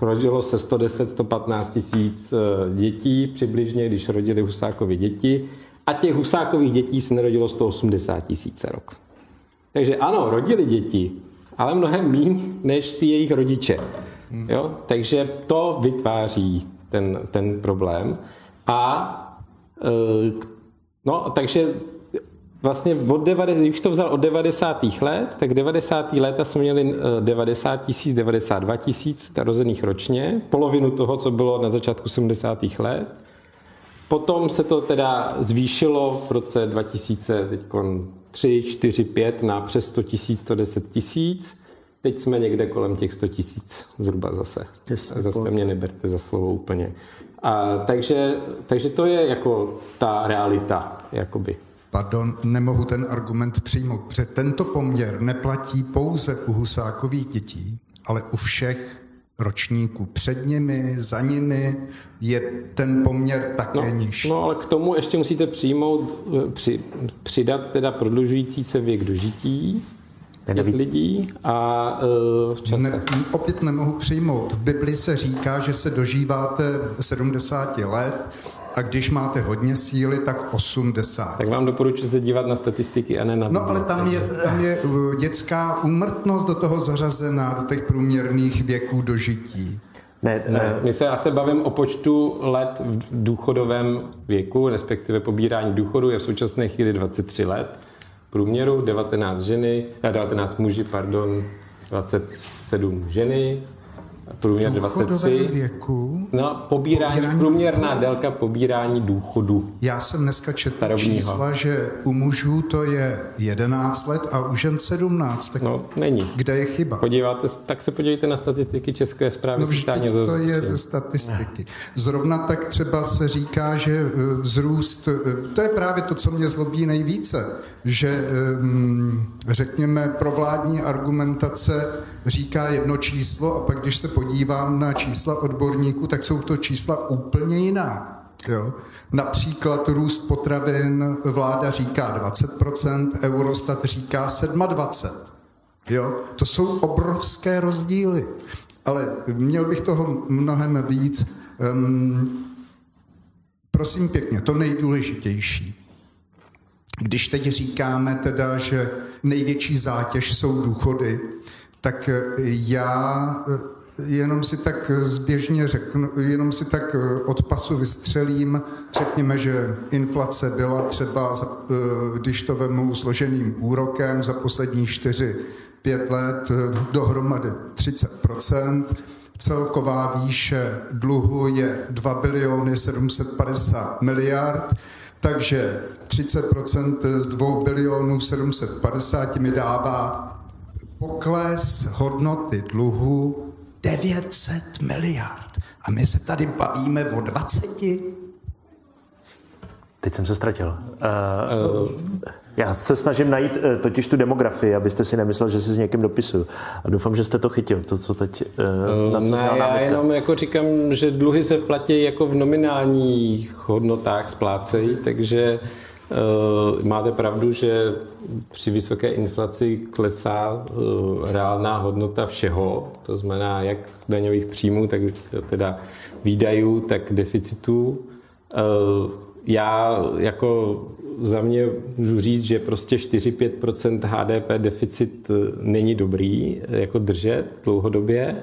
rodilo se 110-115 tisíc eh, dětí přibližně, když rodili Husákovi děti. A těch Husákových dětí se narodilo 180 tisíc rok. Takže ano, rodili děti, ale mnohem méně než ty jejich rodiče. Jo? Takže to vytváří ten, ten problém. A e, no, takže vlastně od 90, když to vzal od 90. let, tak 90. léta jsme měli 90 eh, tisíc, 92 tisíc narozených ročně, polovinu toho, co bylo na začátku 70. let. Potom se to teda zvýšilo v roce 2003, 4, 5 na přes 100 tisíc, 110 tisíc. Teď jsme někde kolem těch 100 tisíc zhruba zase. Yes, zase mě neberte za slovo úplně. A, takže, takže to je jako ta realita, jakoby pardon, nemohu ten argument přijmout, protože tento poměr neplatí pouze u husákových dětí, ale u všech ročníků. Před nimi, za nimi je ten poměr také no, nižší. No ale k tomu ještě musíte přijmout, při, přidat teda prodlužující se věk dožití těch lidí a uh, v čase. Ne, opět nemohu přijmout. V Bibli se říká, že se dožíváte 70 let a když máte hodně síly, tak 80. Tak vám doporučuji se dívat na statistiky a ne na... No ale tam je, tam je uh, dětská úmrtnost do toho zařazená, do těch průměrných věků dožití. Ne, ne. My se asi bavím o počtu let v důchodovém věku, respektive pobírání důchodu je v současné chvíli 23 let. Průměru 19 ženy, 19 muži, pardon, 27 ženy, průměr 23. věku. No, pobírání, pobírání průměrná důchodu. délka pobírání důchodu. Já jsem dneska četl čísla, že u mužů to je 11 let a u žen 17. Tak no, není. Kde je chyba? Podíváte, tak se podívejte na statistiky České zprávy no, sociálního to je ze statistiky. Zrovna tak třeba se říká, že e, vzrůst, e, to je právě to, co mě zlobí nejvíce, že řekněme provládní argumentace říká jedno číslo a pak když se podívám na čísla odborníků, tak jsou to čísla úplně jiná. Jo? Například růst potravin vláda říká 20%, Eurostat říká 27%. Jo? To jsou obrovské rozdíly. Ale měl bych toho mnohem víc. Um, prosím pěkně, to nejdůležitější. Když teď říkáme teda, že největší zátěž jsou důchody, tak já jenom si tak zběžně řeknu, jenom si tak eh, od pasu vystřelím, řekněme, že inflace byla třeba, eh, když to vemu složeným úrokem za poslední 4-5 let eh, dohromady 30%, celková výše dluhu je 2 biliony 750 miliard, takže 30% z 2 bilionů 750 mi dává pokles hodnoty dluhu 900 miliard. A my se tady bavíme o 20. Teď jsem se ztratil. Uh, já se snažím najít uh, totiž tu demografii, abyste si nemyslel, že si s někým dopisuju. A doufám, že jste to chytil, to, co teď uh, na co ne, já jenom jako říkám, že dluhy se platí jako v nominálních hodnotách splácejí, takže máte pravdu, že při vysoké inflaci klesá reálná hodnota všeho, to znamená jak daňových příjmů, tak teda výdajů, tak deficitů. Já jako za mě můžu říct, že prostě 4-5% HDP deficit není dobrý jako držet dlouhodobě.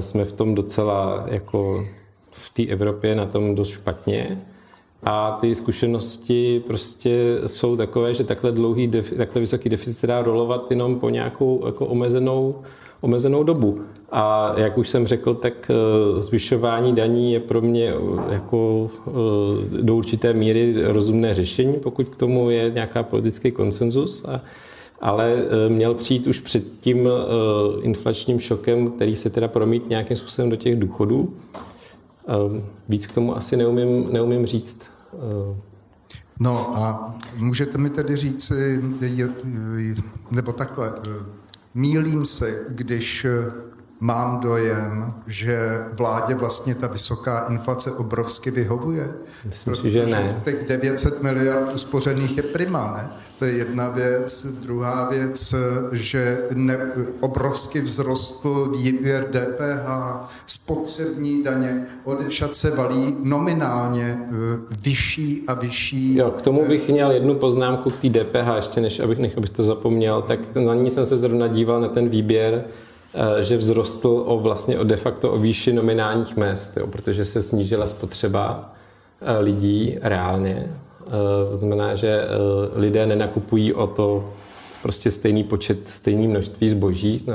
Jsme v tom docela jako v té Evropě na tom dost špatně. A ty zkušenosti prostě jsou takové, že takhle dlouhý, takhle vysoký deficit se dá rolovat jenom po nějakou jako omezenou, omezenou dobu. A jak už jsem řekl, tak eh, zvyšování daní je pro mě eh, jako eh, do určité míry rozumné řešení, pokud k tomu je nějaká politický konsenzus. Ale měl přijít už před tím inflačním šokem, který se teda promít nějakým způsobem do těch důchodů. Ehm, víc k tomu asi neumím, neumím říct. No a můžete mi tedy říct, nebo takhle, mílím se, když mám dojem, že vládě vlastně ta vysoká inflace obrovsky vyhovuje. Myslím že ne. Těch 900 miliard uspořených je prima, ne? To je jedna věc. Druhá věc, že ne, obrovsky vzrostl výběr DPH, spotřební daně, odešat se valí nominálně eh, vyšší a vyšší. Jo, k tomu bych měl jednu poznámku k té DPH, ještě než abych, než abych to zapomněl, tak na ní jsem se zrovna díval na ten výběr, eh, že vzrostl o vlastně o de facto o výši nominálních mest, jo, protože se snížila spotřeba eh, lidí reálně to znamená, že eh, lidé nenakupují o to prostě stejný počet, stejný množství zboží,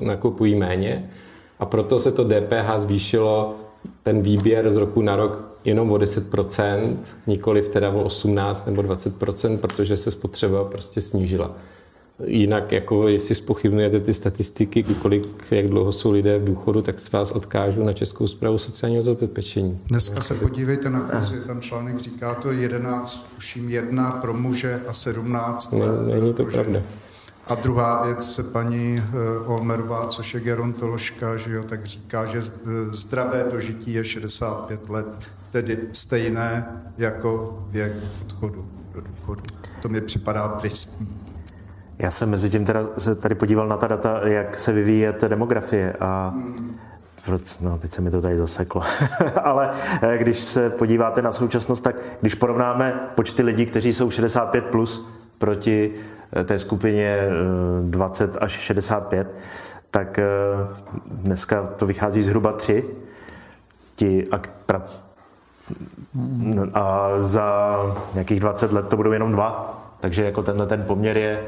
nakupují méně a proto se to DPH zvýšilo ten výběr z roku na rok jenom o 10%, nikoli teda o 18 nebo 20%, protože se spotřeba prostě snížila. Jinak, jako jestli spochybnujete ty statistiky, kolik, jak dlouho jsou lidé v důchodu, tak se vás odkážu na Českou zprávu sociálního zabezpečení. Dneska se podívejte na kurz, tam článek říká to 11, uším 1 pro muže a 17 ne, Není to pravda. A druhá věc, paní eh, Olmerová, což je gerontoložka, že jo, tak říká, že eh, zdravé dožití je 65 let, tedy stejné jako věk odchodu do důchodu. To mi připadá tristní. Já jsem mezi tím teda se tady podíval na ta data, jak se vyvíjí demografie a no, teď se mi to tady zaseklo. Ale eh, když se podíváte na současnost, tak když porovnáme počty lidí, kteří jsou 65 plus proti eh, té skupině 20 eh, až 65, tak dneska to vychází zhruba 3 ti prac, a za nějakých 20 let to budou jenom dva. Takže jako tenhle ten poměr je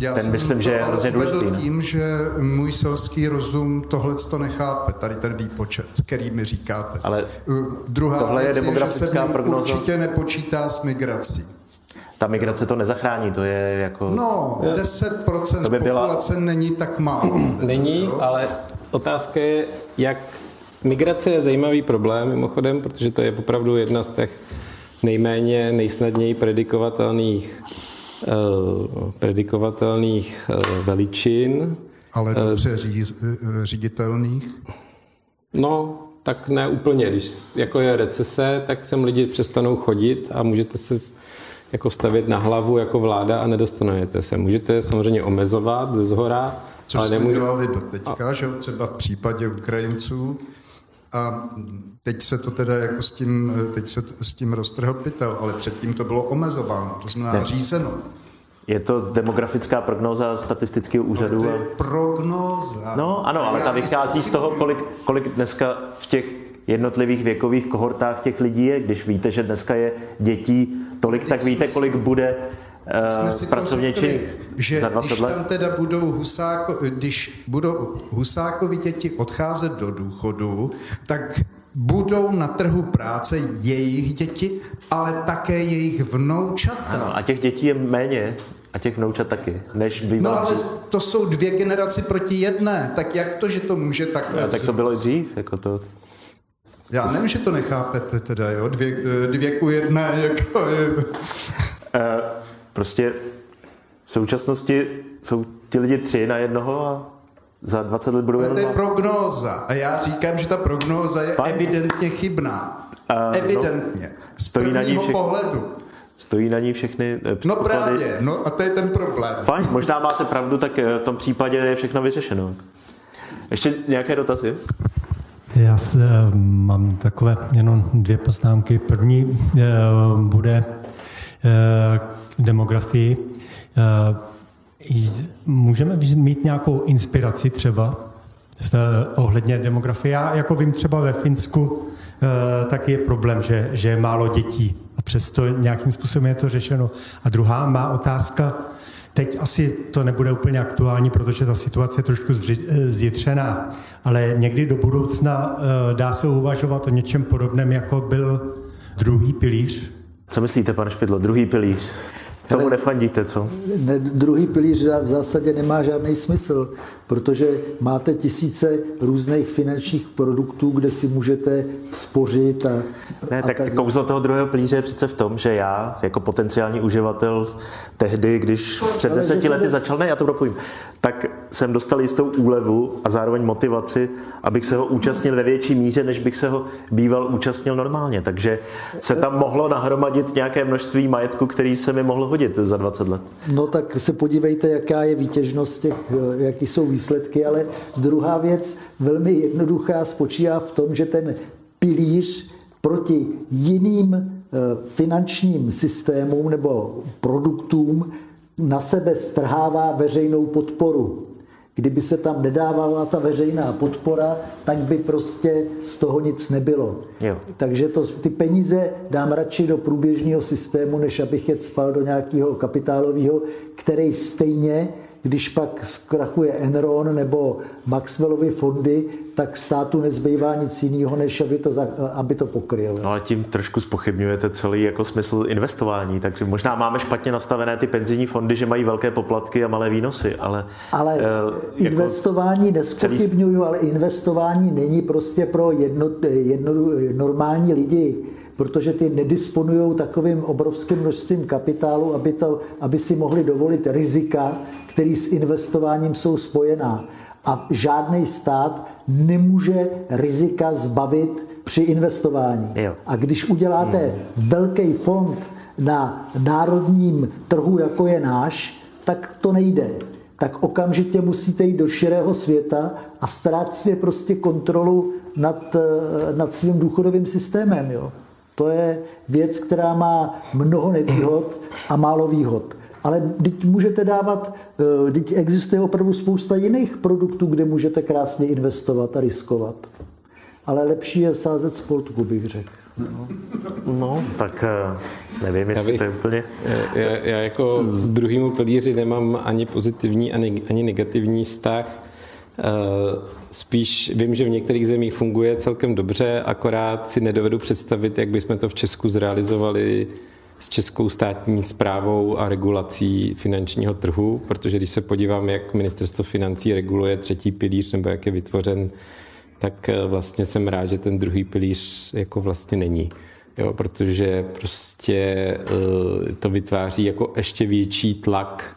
já ten myslím, že je hrozně důležitý. tím, že můj selský rozum tohle to nechápe, tady ten výpočet, který mi říkáte. Ale Druhá tohle věc je, je že se prognoza. určitě nepočítá s migrací. Ta migrace to nezachrání, to je jako... No, 10% to by byla... populace není tak málo. Není, jo? ale otázka je, jak... Migrace je zajímavý problém, mimochodem, protože to je opravdu jedna z těch nejméně, nejsnadněji predikovatelných Eh, predikovatelných eh, veličin. Ale eh, dobře říditelných? No, tak ne úplně. Když jako je recese, tak sem lidi přestanou chodit a můžete se jako stavět na hlavu jako vláda a nedostanete se. Můžete samozřejmě omezovat ze zhora, Což ale nemůžete... dělali do teďka, a... že třeba v případě Ukrajinců, a teď se to teda jako s tím, teď se s tím roztrhl pytel, ale předtím to bylo omezováno, to znamená ne. řízeno. Je to demografická prognóza statistického úřadu. Ale to je prognóza. No ano, ale ta vychází z toho, kolik, kolik dneska v těch jednotlivých věkových kohortách těch lidí je. Když víte, že dneska je dětí tolik, tak víte, kolik bude uh, pracovně že za 20 když let? tam teda budou Husáko, když budou Husákovi děti odcházet do důchodu, tak budou na trhu práce jejich děti, ale také jejich vnoučata. Ano, a těch dětí je méně, a těch vnoučat taky, než bývalo. No ale to jsou dvě generaci proti jedné, tak jak to, že to může tak... No, tak to bylo i dřív, jako to... Já nevím, že to nechápete teda, jo, dvě, dvě ku jedné, jako je... Prostě v současnosti jsou ti lidi tři na jednoho a za 20 let budou jenom... To je prognóza a já říkám, že ta prognóza je Fajn. evidentně chybná. Uh, evidentně. No, z prvního pohledu. Stojí na ní všechny eh, No právě, no a to je ten problém. Fajn, možná máte pravdu, tak eh, v tom případě je všechno vyřešeno. Ještě nějaké dotazy? Já s, eh, mám takové jenom dvě poznámky. První eh, bude eh, k demografii. Eh, Můžeme mít nějakou inspiraci třeba eh, ohledně demografie? Já jako vím třeba ve Finsku eh, taky je problém, že, že je málo dětí a přesto nějakým způsobem je to řešeno. A druhá má otázka, Teď asi to nebude úplně aktuální, protože ta situace je trošku zjitřená, ale někdy do budoucna dá se uvažovat o něčem podobném, jako byl druhý pilíř. Co myslíte, pane Špidlo, druhý pilíř? Tomu nefandíte, co? Ne, druhý pilíř v zásadě nemá žádný smysl, protože máte tisíce různých finančních produktů, kde si můžete spořit a, Ne, a tak kouzlo toho druhého pilíře je přece v tom, že já jako potenciální uživatel tehdy, když před deseti lety ne- začal, ne, já to propojím, tak jsem dostal jistou úlevu a zároveň motivaci, abych se ho účastnil ve větší míře, než bych se ho býval účastnil normálně. Takže se tam mohlo nahromadit nějaké množství majetku, který se mi mohl hodit za 20 let. No tak se podívejte, jaká je výtěžnost těch, eh, jaký jsou výsledky, ale druhá věc, velmi jednoduchá, spočívá v tom, že ten pilíř proti jiným eh, finančním systémům nebo produktům na sebe strhává veřejnou podporu. Kdyby se tam nedávala ta veřejná podpora, tak by prostě z toho nic nebylo. Jo. Takže to, ty peníze dám radši do průběžného systému, než abych je spal do nějakého kapitálového, který stejně, když pak zkrachuje Enron nebo Maxwellovy fondy, tak státu nezbývá nic jiného, než aby to, aby to pokryl. No ale tím trošku spochybňujete celý jako smysl investování, takže možná máme špatně nastavené ty penzijní fondy, že mají velké poplatky a malé výnosy, ale... Ale jako- investování nespochybňuju, ale investování není prostě pro jedno, jedno, normální lidi, protože ty nedisponují takovým obrovským množstvím kapitálu, aby, to, aby si mohli dovolit rizika, které s investováním jsou spojená. A žádný stát nemůže rizika zbavit při investování. Jo. A když uděláte velký fond na národním trhu, jako je náš, tak to nejde. Tak okamžitě musíte jít do širého světa a ztrácíte prostě kontrolu nad, eh, nad svým důchodovým systémem. Jo. To je věc, která má mnoho nevýhod a málo výhod. Ale teď můžete dávat, eh, teď existuje opravdu spousta jiných produktů, kde můžete krásně investovat a riskovat. Ale lepší je sázet sportku, bych řekl. No, tak eh, nevím, jestli bych- to je úplně... Já, já jako k druhému pilíři nemám ani pozitivní, ani, ani negativní vztah. Spíš vím, že v některých zemích funguje celkem dobře, akorát si nedovedu představit, jak bychom to v Česku zrealizovali s českou státní zprávou a regulací finančního trhu, protože když se podívám, jak ministerstvo financí reguluje třetí pilíř nebo jak je vytvořen, tak eh, vlastně jsem rád, že ten druhý pilíř jako vlastně není. Jo, protože prostě eh, to vytváří jako ještě větší tlak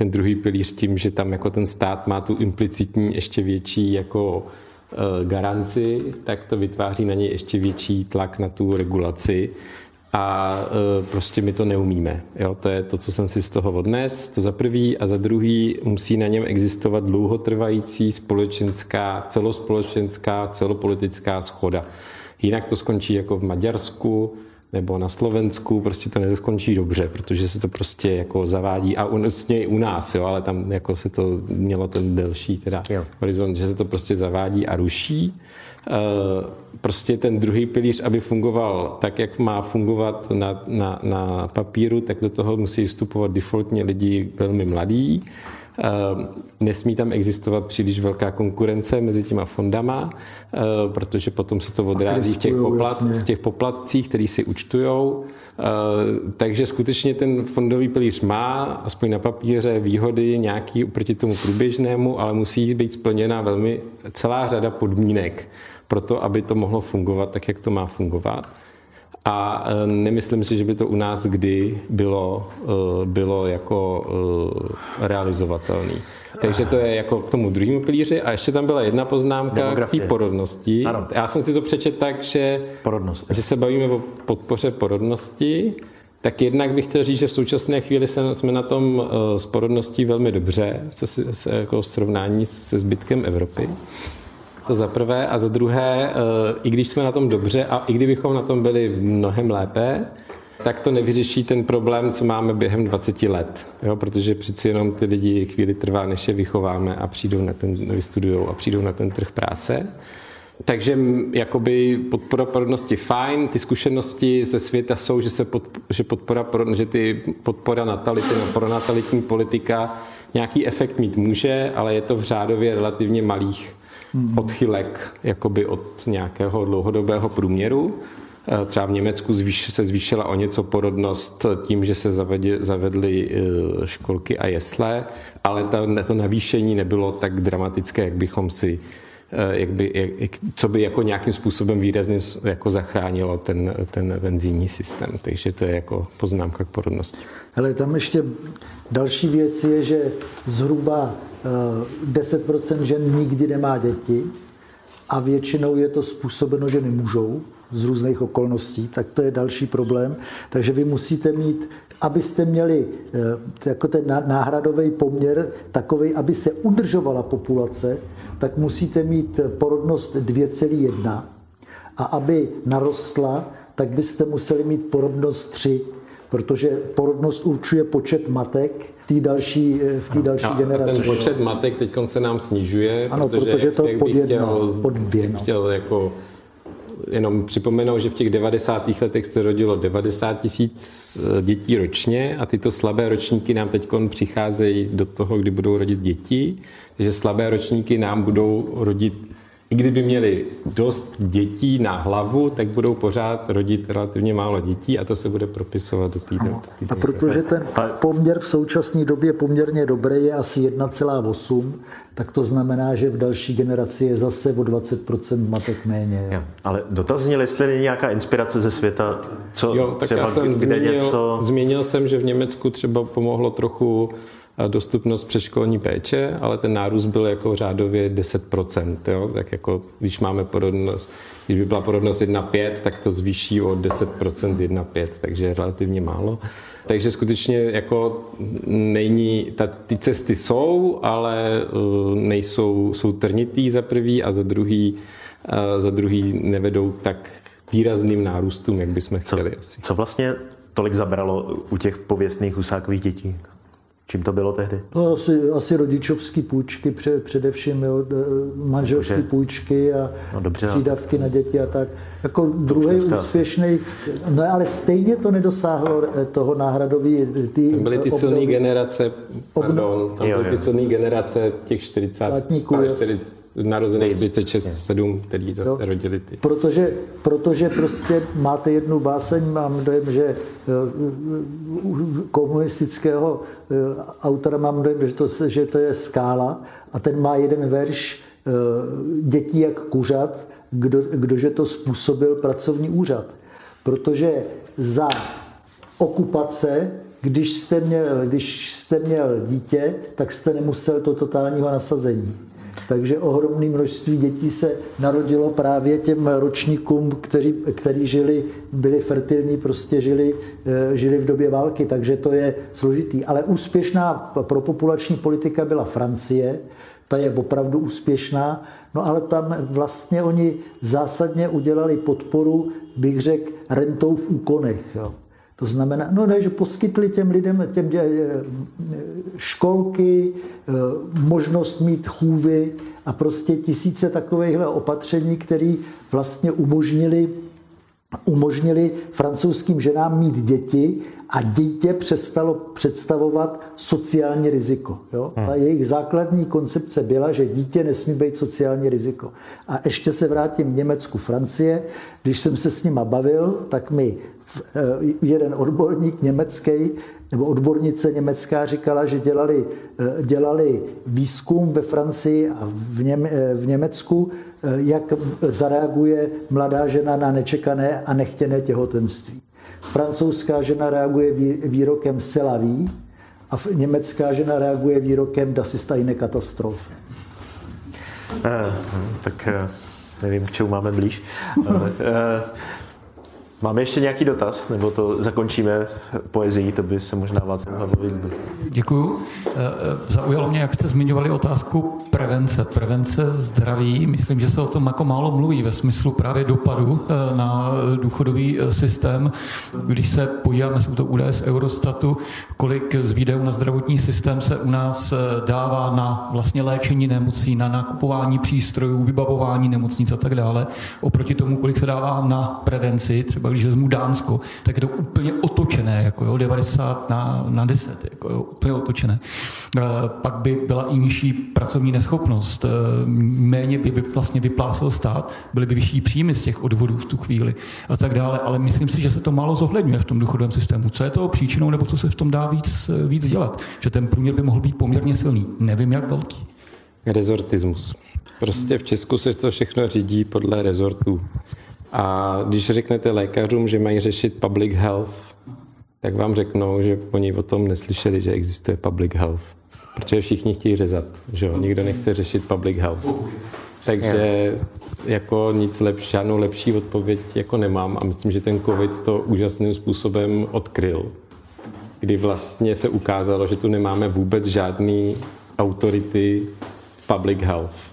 ten druhý pilíř tím, že tam jako ten stát má tu implicitní ještě větší jako eh, garanci, tak to vytváří na něj ještě větší tlak na tu regulaci a eh, prostě my to neumíme. Jo, to je to, co jsem si z toho odnes, to za prvý a za druhý musí na něm existovat dlouhotrvající společenská, celospolečenská, celopolitická schoda. Jinak to skončí jako v Maďarsku, nebo na Slovensku, prostě to neskončí dobře, protože se to prostě jako zavádí a u, vlastně i u nás, jo, ale tam jako se to mělo ten delší teda Jo. horizont, že se to prostě zavádí a ruší. Eh, Prostě ten druhý pilíř, aby fungoval tak, jak má fungovat na, na, na papíru, tak do toho musí vstupovat defaultně lidi velmi mladí. Eh, Nesmí tam existovat příliš velká konkurence mezi těma fondama, eh, protože potom se to odrází v těch, poplat, v těch poplatcích, který si účtujou. Eh, Takže skutečně ten fondový pilíř má, aspoň na papíře, výhody nějaký proti tomu průběžnému, ale musí být splněna velmi celá řada podmínek pro to, aby to mohlo fungovat tak, jak to má fungovat. A eh, nemyslím si, že by to u nás kdy bylo, eh, bylo jako eh, realizovatelný. Takže to je jako k tomu druhému pilíři. A ještě tam byla jedna poznámka k té Demografie. porodnosti. Ano. Já jsem si to přečet tak, že, Porodnost. že se bavíme o podpoře porodnosti Tak jednak bych chtěl říct, že v současné chvíli jsme na tom s porodností velmi dobře, se, se, jako srovnání se zbytkem Evropy. To za prvé. A za druhé, i když jsme na tom dobře a i kdybychom na tom byli mnohem lépe, tak to nevyřeší ten problém, co máme během 20 let. Jo? Protože přeci jenom ty lidi chvíli trvá, než je vychováme a přijdou na ten, vystudujou a přijdou na ten trh práce. Takže jakoby podpora porodnosti fajn, ty zkušenosti ze světa jsou, že, se pod, že, podpora, že ty podpora natality, pronatalitní politika nějaký efekt mít může, ale je to v řádově relativně malých odchylek jakoby od nějakého dlouhodobého průměru. Eh, třeba v Německu se zvýšila o něco porodnost tím, že se zavedly eh, školky a jesle, ale to navýšení nebylo tak dramatické, jak bychom si jak by, jak, co by jako nějakým způsobem výrazně jako zachránilo ten, ten benzínní systém. Takže to je jako poznámka k porodnosti. Ale tam ještě další věc je, že zhruba 10% žen nikdy nemá děti a většinou je to způsobeno, že nemůžou z různých okolností, tak to je další problém. Takže vy musíte mít, abyste měli eh, jako ten náhradový poměr takový, aby se udržovala populace, tak musíte mít porodnost 2,1 a aby narostla, tak byste museli mít porodnost 3, protože porodnost určuje počet matek v té další, eh, v té další no, generaci. ten počet matek teď se nám snižuje, ano, protože, protože to pod jedno, chtěl, pod dvě. No. Chtěl jako jenom připomenout, že v těch 90. letech se rodilo 90 tisíc eh, dětí ročně a tyto slabé ročníky nám teď přicházejí do toho, kdy budou rodit děti. Takže slabé ročníky nám budou rodit i kdyby měli dost dětí na hlavu, tak budou pořád rodit relativně málo dětí a to se bude propisovat do týdne. A protože ten poměr v současné době poměrně dobrý je asi 1,8, tak to znamená, že v další generaci je zase o 20% matek méně. Jo. Ale dotazněli, jestli není nějaká inspirace ze světa, co jo, tak třeba, já jsem kde zmínil, něco... zmínil jsem, že v Německu třeba pomohlo trochu dostupnost předškolní péče, ale ten nárůst byl jako řádově 10%. Jo? Tak jako, když máme porodnost, když by byla porodnost 1,5, tak to zvýší o 10% z 1,5, takže relativně málo. Takže skutečně jako není, ta, ty cesty jsou, ale uh, nejsou, jsou trnitý za prvý a za druhý, uh, za druhý nevedou tak výrazným nárůstům, jak bychom chtěli co, asi. Co vlastně tolik zabralo u těch pověstných husákových dětí? Čím to bylo tehdy? No, asi, asi rodičovské půjčky, pře, především jo, manželské půjčky a no, dobře, přídavky na děti a tak. Jako druhý úspěšný, no ale stejně to nedosáhlo eh, toho náhradový. Ty tam byly ty silné generace, pardon, tam byly ty silné generace těch 40, 40 narozených 46, 7, který zase jo. rodili ty. Protože, protože prostě máte jednu báseň, mám dojem, že eh, komunistického eh, autora mám dojem, že to, že to je Skála a ten má jeden verš dětí jak kuřat, kdo, kdože to způsobil pracovní úřad. Protože za okupace, když jste, měl, když jste měl dítě, tak jste nemusel to totálního nasazení. Takže ohromné množství dětí se narodilo právě těm ročníkům, kteří, kteří žili, byli fertilní, prostě žili, eh, žili v době války, takže to je složitý. Ale úspěšná propopulační politika byla Francie, ta je opravdu úspěšná No ale tam vlastně oni zásadně udělali podporu, bych řekl, rentou v úkonech. Jo. To znamená, no ne, že poskytli těm lidem těm dě, školky, e, možnost mít chůvy a prostě tisíce takovýchhle opatření, které vlastně umožnili umožnili francouzským ženám mít děti a dítě přestalo představovat sociální riziko. Jo? Hmm. A jejich základní koncepce byla, že dítě nesmí být sociální riziko. A ještě se vrátím Německu, Francie. Když jsem se s nima bavil, tak mi eh, jeden odborník německý nebo odbornice německá říkala, že dělali, eh, dělali výzkum ve Francii a v, Něm, eh, v Německu, jak zareaguje mladá žena na nečekané a nechtěné těhotenství. Francouzská žena reaguje výrokem selaví a německá žena reaguje výrokem das ist eine Katastrophe. Eh, tak eh, nevím, k čemu máme blíž. Ale, eh, Máme ještě nějaký dotaz, nebo to zakončíme poezí, to by se možná Václav Havlovi Děkuju. Eh, eh, zaujalo mě, jak jste zmiňovali otázku prevence. Prevence zdraví, myslím, že se o tom jako málo mluví ve smyslu právě dopadu eh, na důchodový systém. Když se podíváme, jsou to údaje z Eurostatu, kolik z výdajů na zdravotní systém se u nás dává na vlastně léčení nemocí, na nakupování přístrojů, vybavování nemocnic a tak dále, oproti tomu, kolik se dává na prevenci, třeba když vezmu Dánsko, tak je to úplně otočené, jako jo, 90 na, na 10, jako jo, úplně otočené. E, pak by byla i nižší pracovní neschopnost, e, méně by vlastně vyplácel stát, byly by vyšší příjmy z těch odvodů v tu chvíli a tak dále, ale myslím si, že se to málo zohledňuje v tom důchodovém systému. Co je toho příčinou, nebo co se v tom dá víc, víc dělat? Že ten průměr by mohl být poměrně silný. Nevím, jak velký. Rezortismus. Prostě v Česku se to všechno řídí podle rezortů. A když řeknete lékařům, že mají řešit public health, tak vám řeknou, že oni o tom neslyšeli, že existuje public health. Protože všichni chtějí řezat, že jo? Nikdo nechce řešit public health. Takže jako nic lepší, žádnou lepší odpověď jako nemám a myslím, že ten covid to úžasným způsobem odkryl. Kdy vlastně se ukázalo, že tu nemáme vůbec žádný autority public health.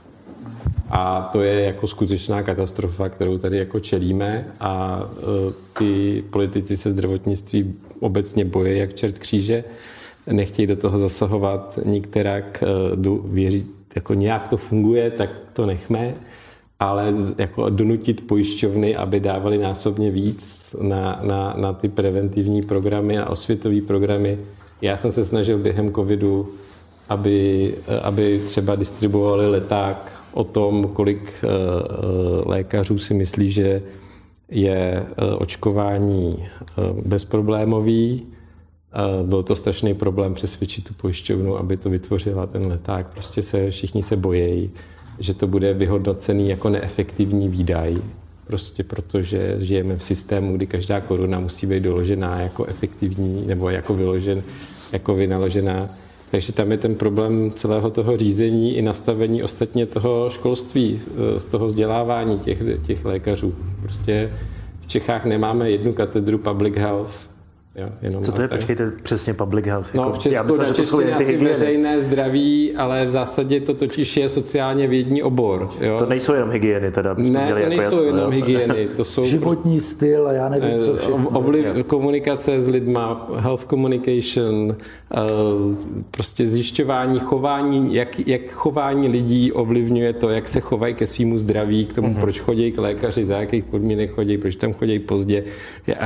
A to je jako skutečná katastrofa, kterou tady jako čelíme. A e, ty politici se zdravotnictví obecně boje jak čert kříže, nechtějí do toho zasahovat nikterak, e, věří, jako nějak to funguje, tak to nechme, ale jako donutit pojišťovny, aby dávali násobně víc na, na, na ty preventivní programy a osvětové programy. Já jsem se snažil během covidu, aby, e, aby třeba distribuovali leták o tom, kolik eh, eh, lékařů si myslí, že je eh, očkování bezproblémový. Byl to strašný problém přesvědčit tu pojišťovnu, aby to vytvořila ten leták. Prostě se všichni se bojejí, že to bude vyhodnocený jako neefektivní výdaj. Prostě protože žijeme v systému, kdy každá koruna musí být doložená jako efektivní nebo jako vyložen, jako vynaložená takže tam je ten problém celého toho řízení i nastavení ostatně toho školství, eh, z toho vzdělávání těch, těch lékařů. Prostě v Čechách nemáme jednu katedru public health, Jo, jenom Co to je, počkejte, přesně public health? No, jako, v Česku, já myslím, že to jsou ty hygieny. veřejné zdraví, ale v zásadě to totiž je sociálně vědní obor. Jo? To nejsou jenom hygieny, teda. Ne, to jako nejsou jasno, jenom jo. hygieny. To jsou Životní styl a já nevím, co eh, všechno. Ovliv, komunikace s lidma, health communication, prostě zjišťování chování, jak, jak chování lidí ovlivňuje to, jak se chovají ke svýmu zdraví, k tomu, uh-huh. proč chodí k lékaři, za jakých podmínek chodí, proč tam chodí pozdě,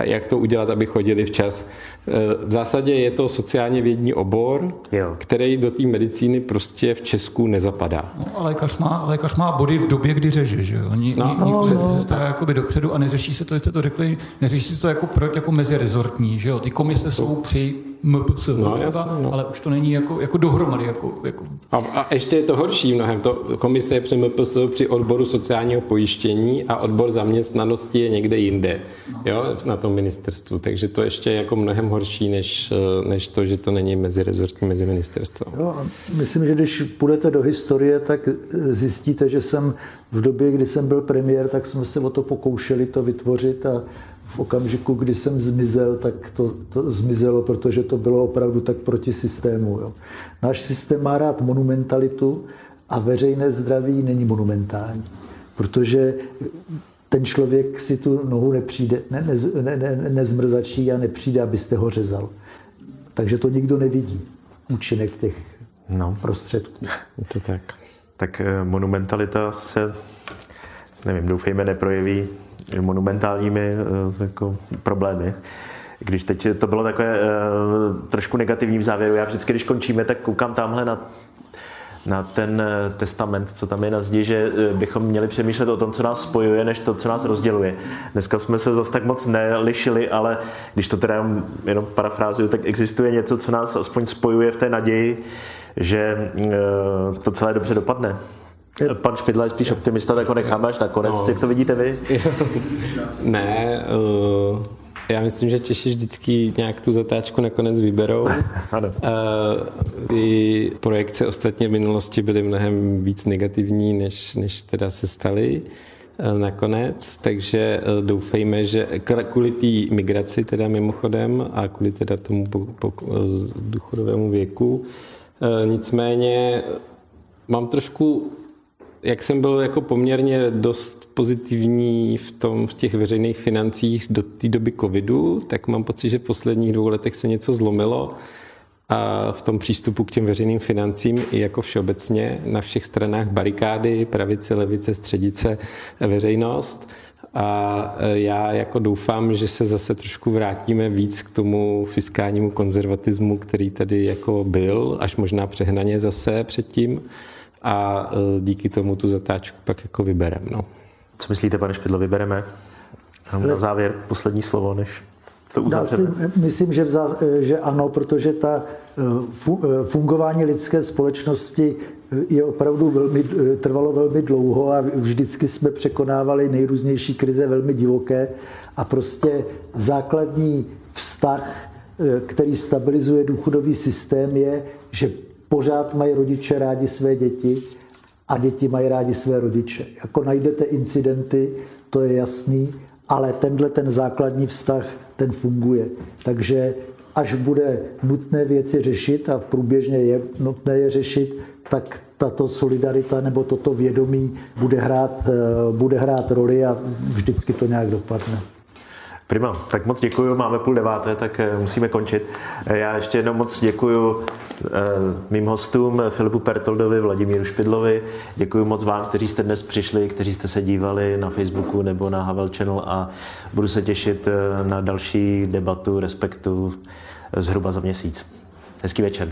jak to udělat, aby chodili včas Eh, v zásadě je to sociálně vědní obor, jo. který do té medicíny prostě v Česku nezapadá. No, a lékař má, lékař má body v době, kdy řeže, že jo? Oni, no, no, no, se stará jakoby dopředu a neřeší se to, jste to řekli, neřeší se to jako projekt jako mezirezortní, že jo? Ty komise jsou při MPS, no, třeba, jasný, no. ale už to není jako, jako dohromady. Jako, jako... A, a ještě je to horší mnohem. To komise je při MPS při odboru sociálního pojištění a odbor zaměstnanosti je někde jinde, no. jo, na tom ministerstvu. Takže to ještě je jako mnohem horší, než, než to, že to není mezirezortní, mezi ministerstvo. Jo, myslím, že když půjdete do historie, tak zjistíte, že jsem v době, kdy jsem byl premiér, tak jsme se o to pokoušeli to vytvořit a v okamžiku, kdy jsem zmizel, tak to, to zmizelo, protože to bylo opravdu tak proti systému. Jo. Náš systém má rád monumentalitu a veřejné zdraví není monumentální, protože ten člověk si tu nohu nepřijde, ne, ne, ne, ne, nezmrzačí a nepřijde, abyste ho řezal. Takže to nikdo nevidí, účinek těch no. prostředků. To tak. Tak eh, monumentalita se, nevím, doufejme, neprojeví monumentálními eh, jako problémy. Když teď to bylo takové uh, trošku negativní v závěru, já vždycky, když končíme, tak koukám tamhle na na ten eh, testament, co tam je na zdi, že bychom měli přemýšlet o tom, co nás spojuje, než to, co nás rozděluje. Dneska jsme se zase tak moc nelišili, ale když to teda jenom parafrázuju, tak existuje něco, co nás aspoň spojuje v té naději, že to celé dobře dopadne. Pan Špidla je spíš optimista, tak ho necháme až nakonec. No. Jak to vidíte vy? ne, uh, já myslím, že Češi vždycky nějak tu zatáčku nakonec vyberou. ano. Uh, ty projekce ostatně v minulosti byly mnohem víc negativní, než, než teda se staly. nakonec, takže doufejme, že kvůli té migraci teda mimochodem a kvůli teda tomu po, po, důchodovému věku, nicméně mám trošku jak jsem byl jako poměrně dost pozitivní v, tom, v těch veřejných financích do té doby covidu, tak mám pocit, že v posledních dvou letech se něco zlomilo a v tom přístupu k těm veřejným financím i jako všeobecně na všech stranách barikády, pravice, levice, středice, veřejnost. A já jako doufám, že se zase trošku vrátíme víc k tomu fiskálnímu konzervatismu, který tady jako byl, až možná přehnaně zase předtím a e, díky tomu tu zatáčku pak jako vybereme. No. Co myslíte, pane Špidlo, vybereme? Na závěr poslední slovo, než to uzavřeme. Já si myslím, že, vzá, e, že ano, protože ta e, fungování lidské společnosti je opravdu velmi, trvalo velmi dlouho a vždycky jsme překonávali nejrůznější krize velmi divoké a prostě základní vztah, který stabilizuje důchodový systém, je, že pořád mají rodiče rádi své děti a děti mají rádi své rodiče. Jako najdete incidenty, to je jasný, ale tenhle ten základní vztah, ten funguje. Takže až bude nutné věci řešit a průběžně je nutné je řešit, tak tato solidarita nebo toto vědomí bude hrát, eh, bude hrát roli a vždycky to nějak dopadne. Prima, tak moc děkuji, máme půl deváté, tak eh, musíme končit. Eh, já ještě jednou moc děkuji mým hostům Filipu Pertoldovi, Vladimíru Špidlovi. Děkuji moc vám, kteří jste dnes přišli, kteří jste se dívali na Facebooku nebo na Havel Channel a budu se těšit na další debatu Respektu zhruba za měsíc. Hezký večer.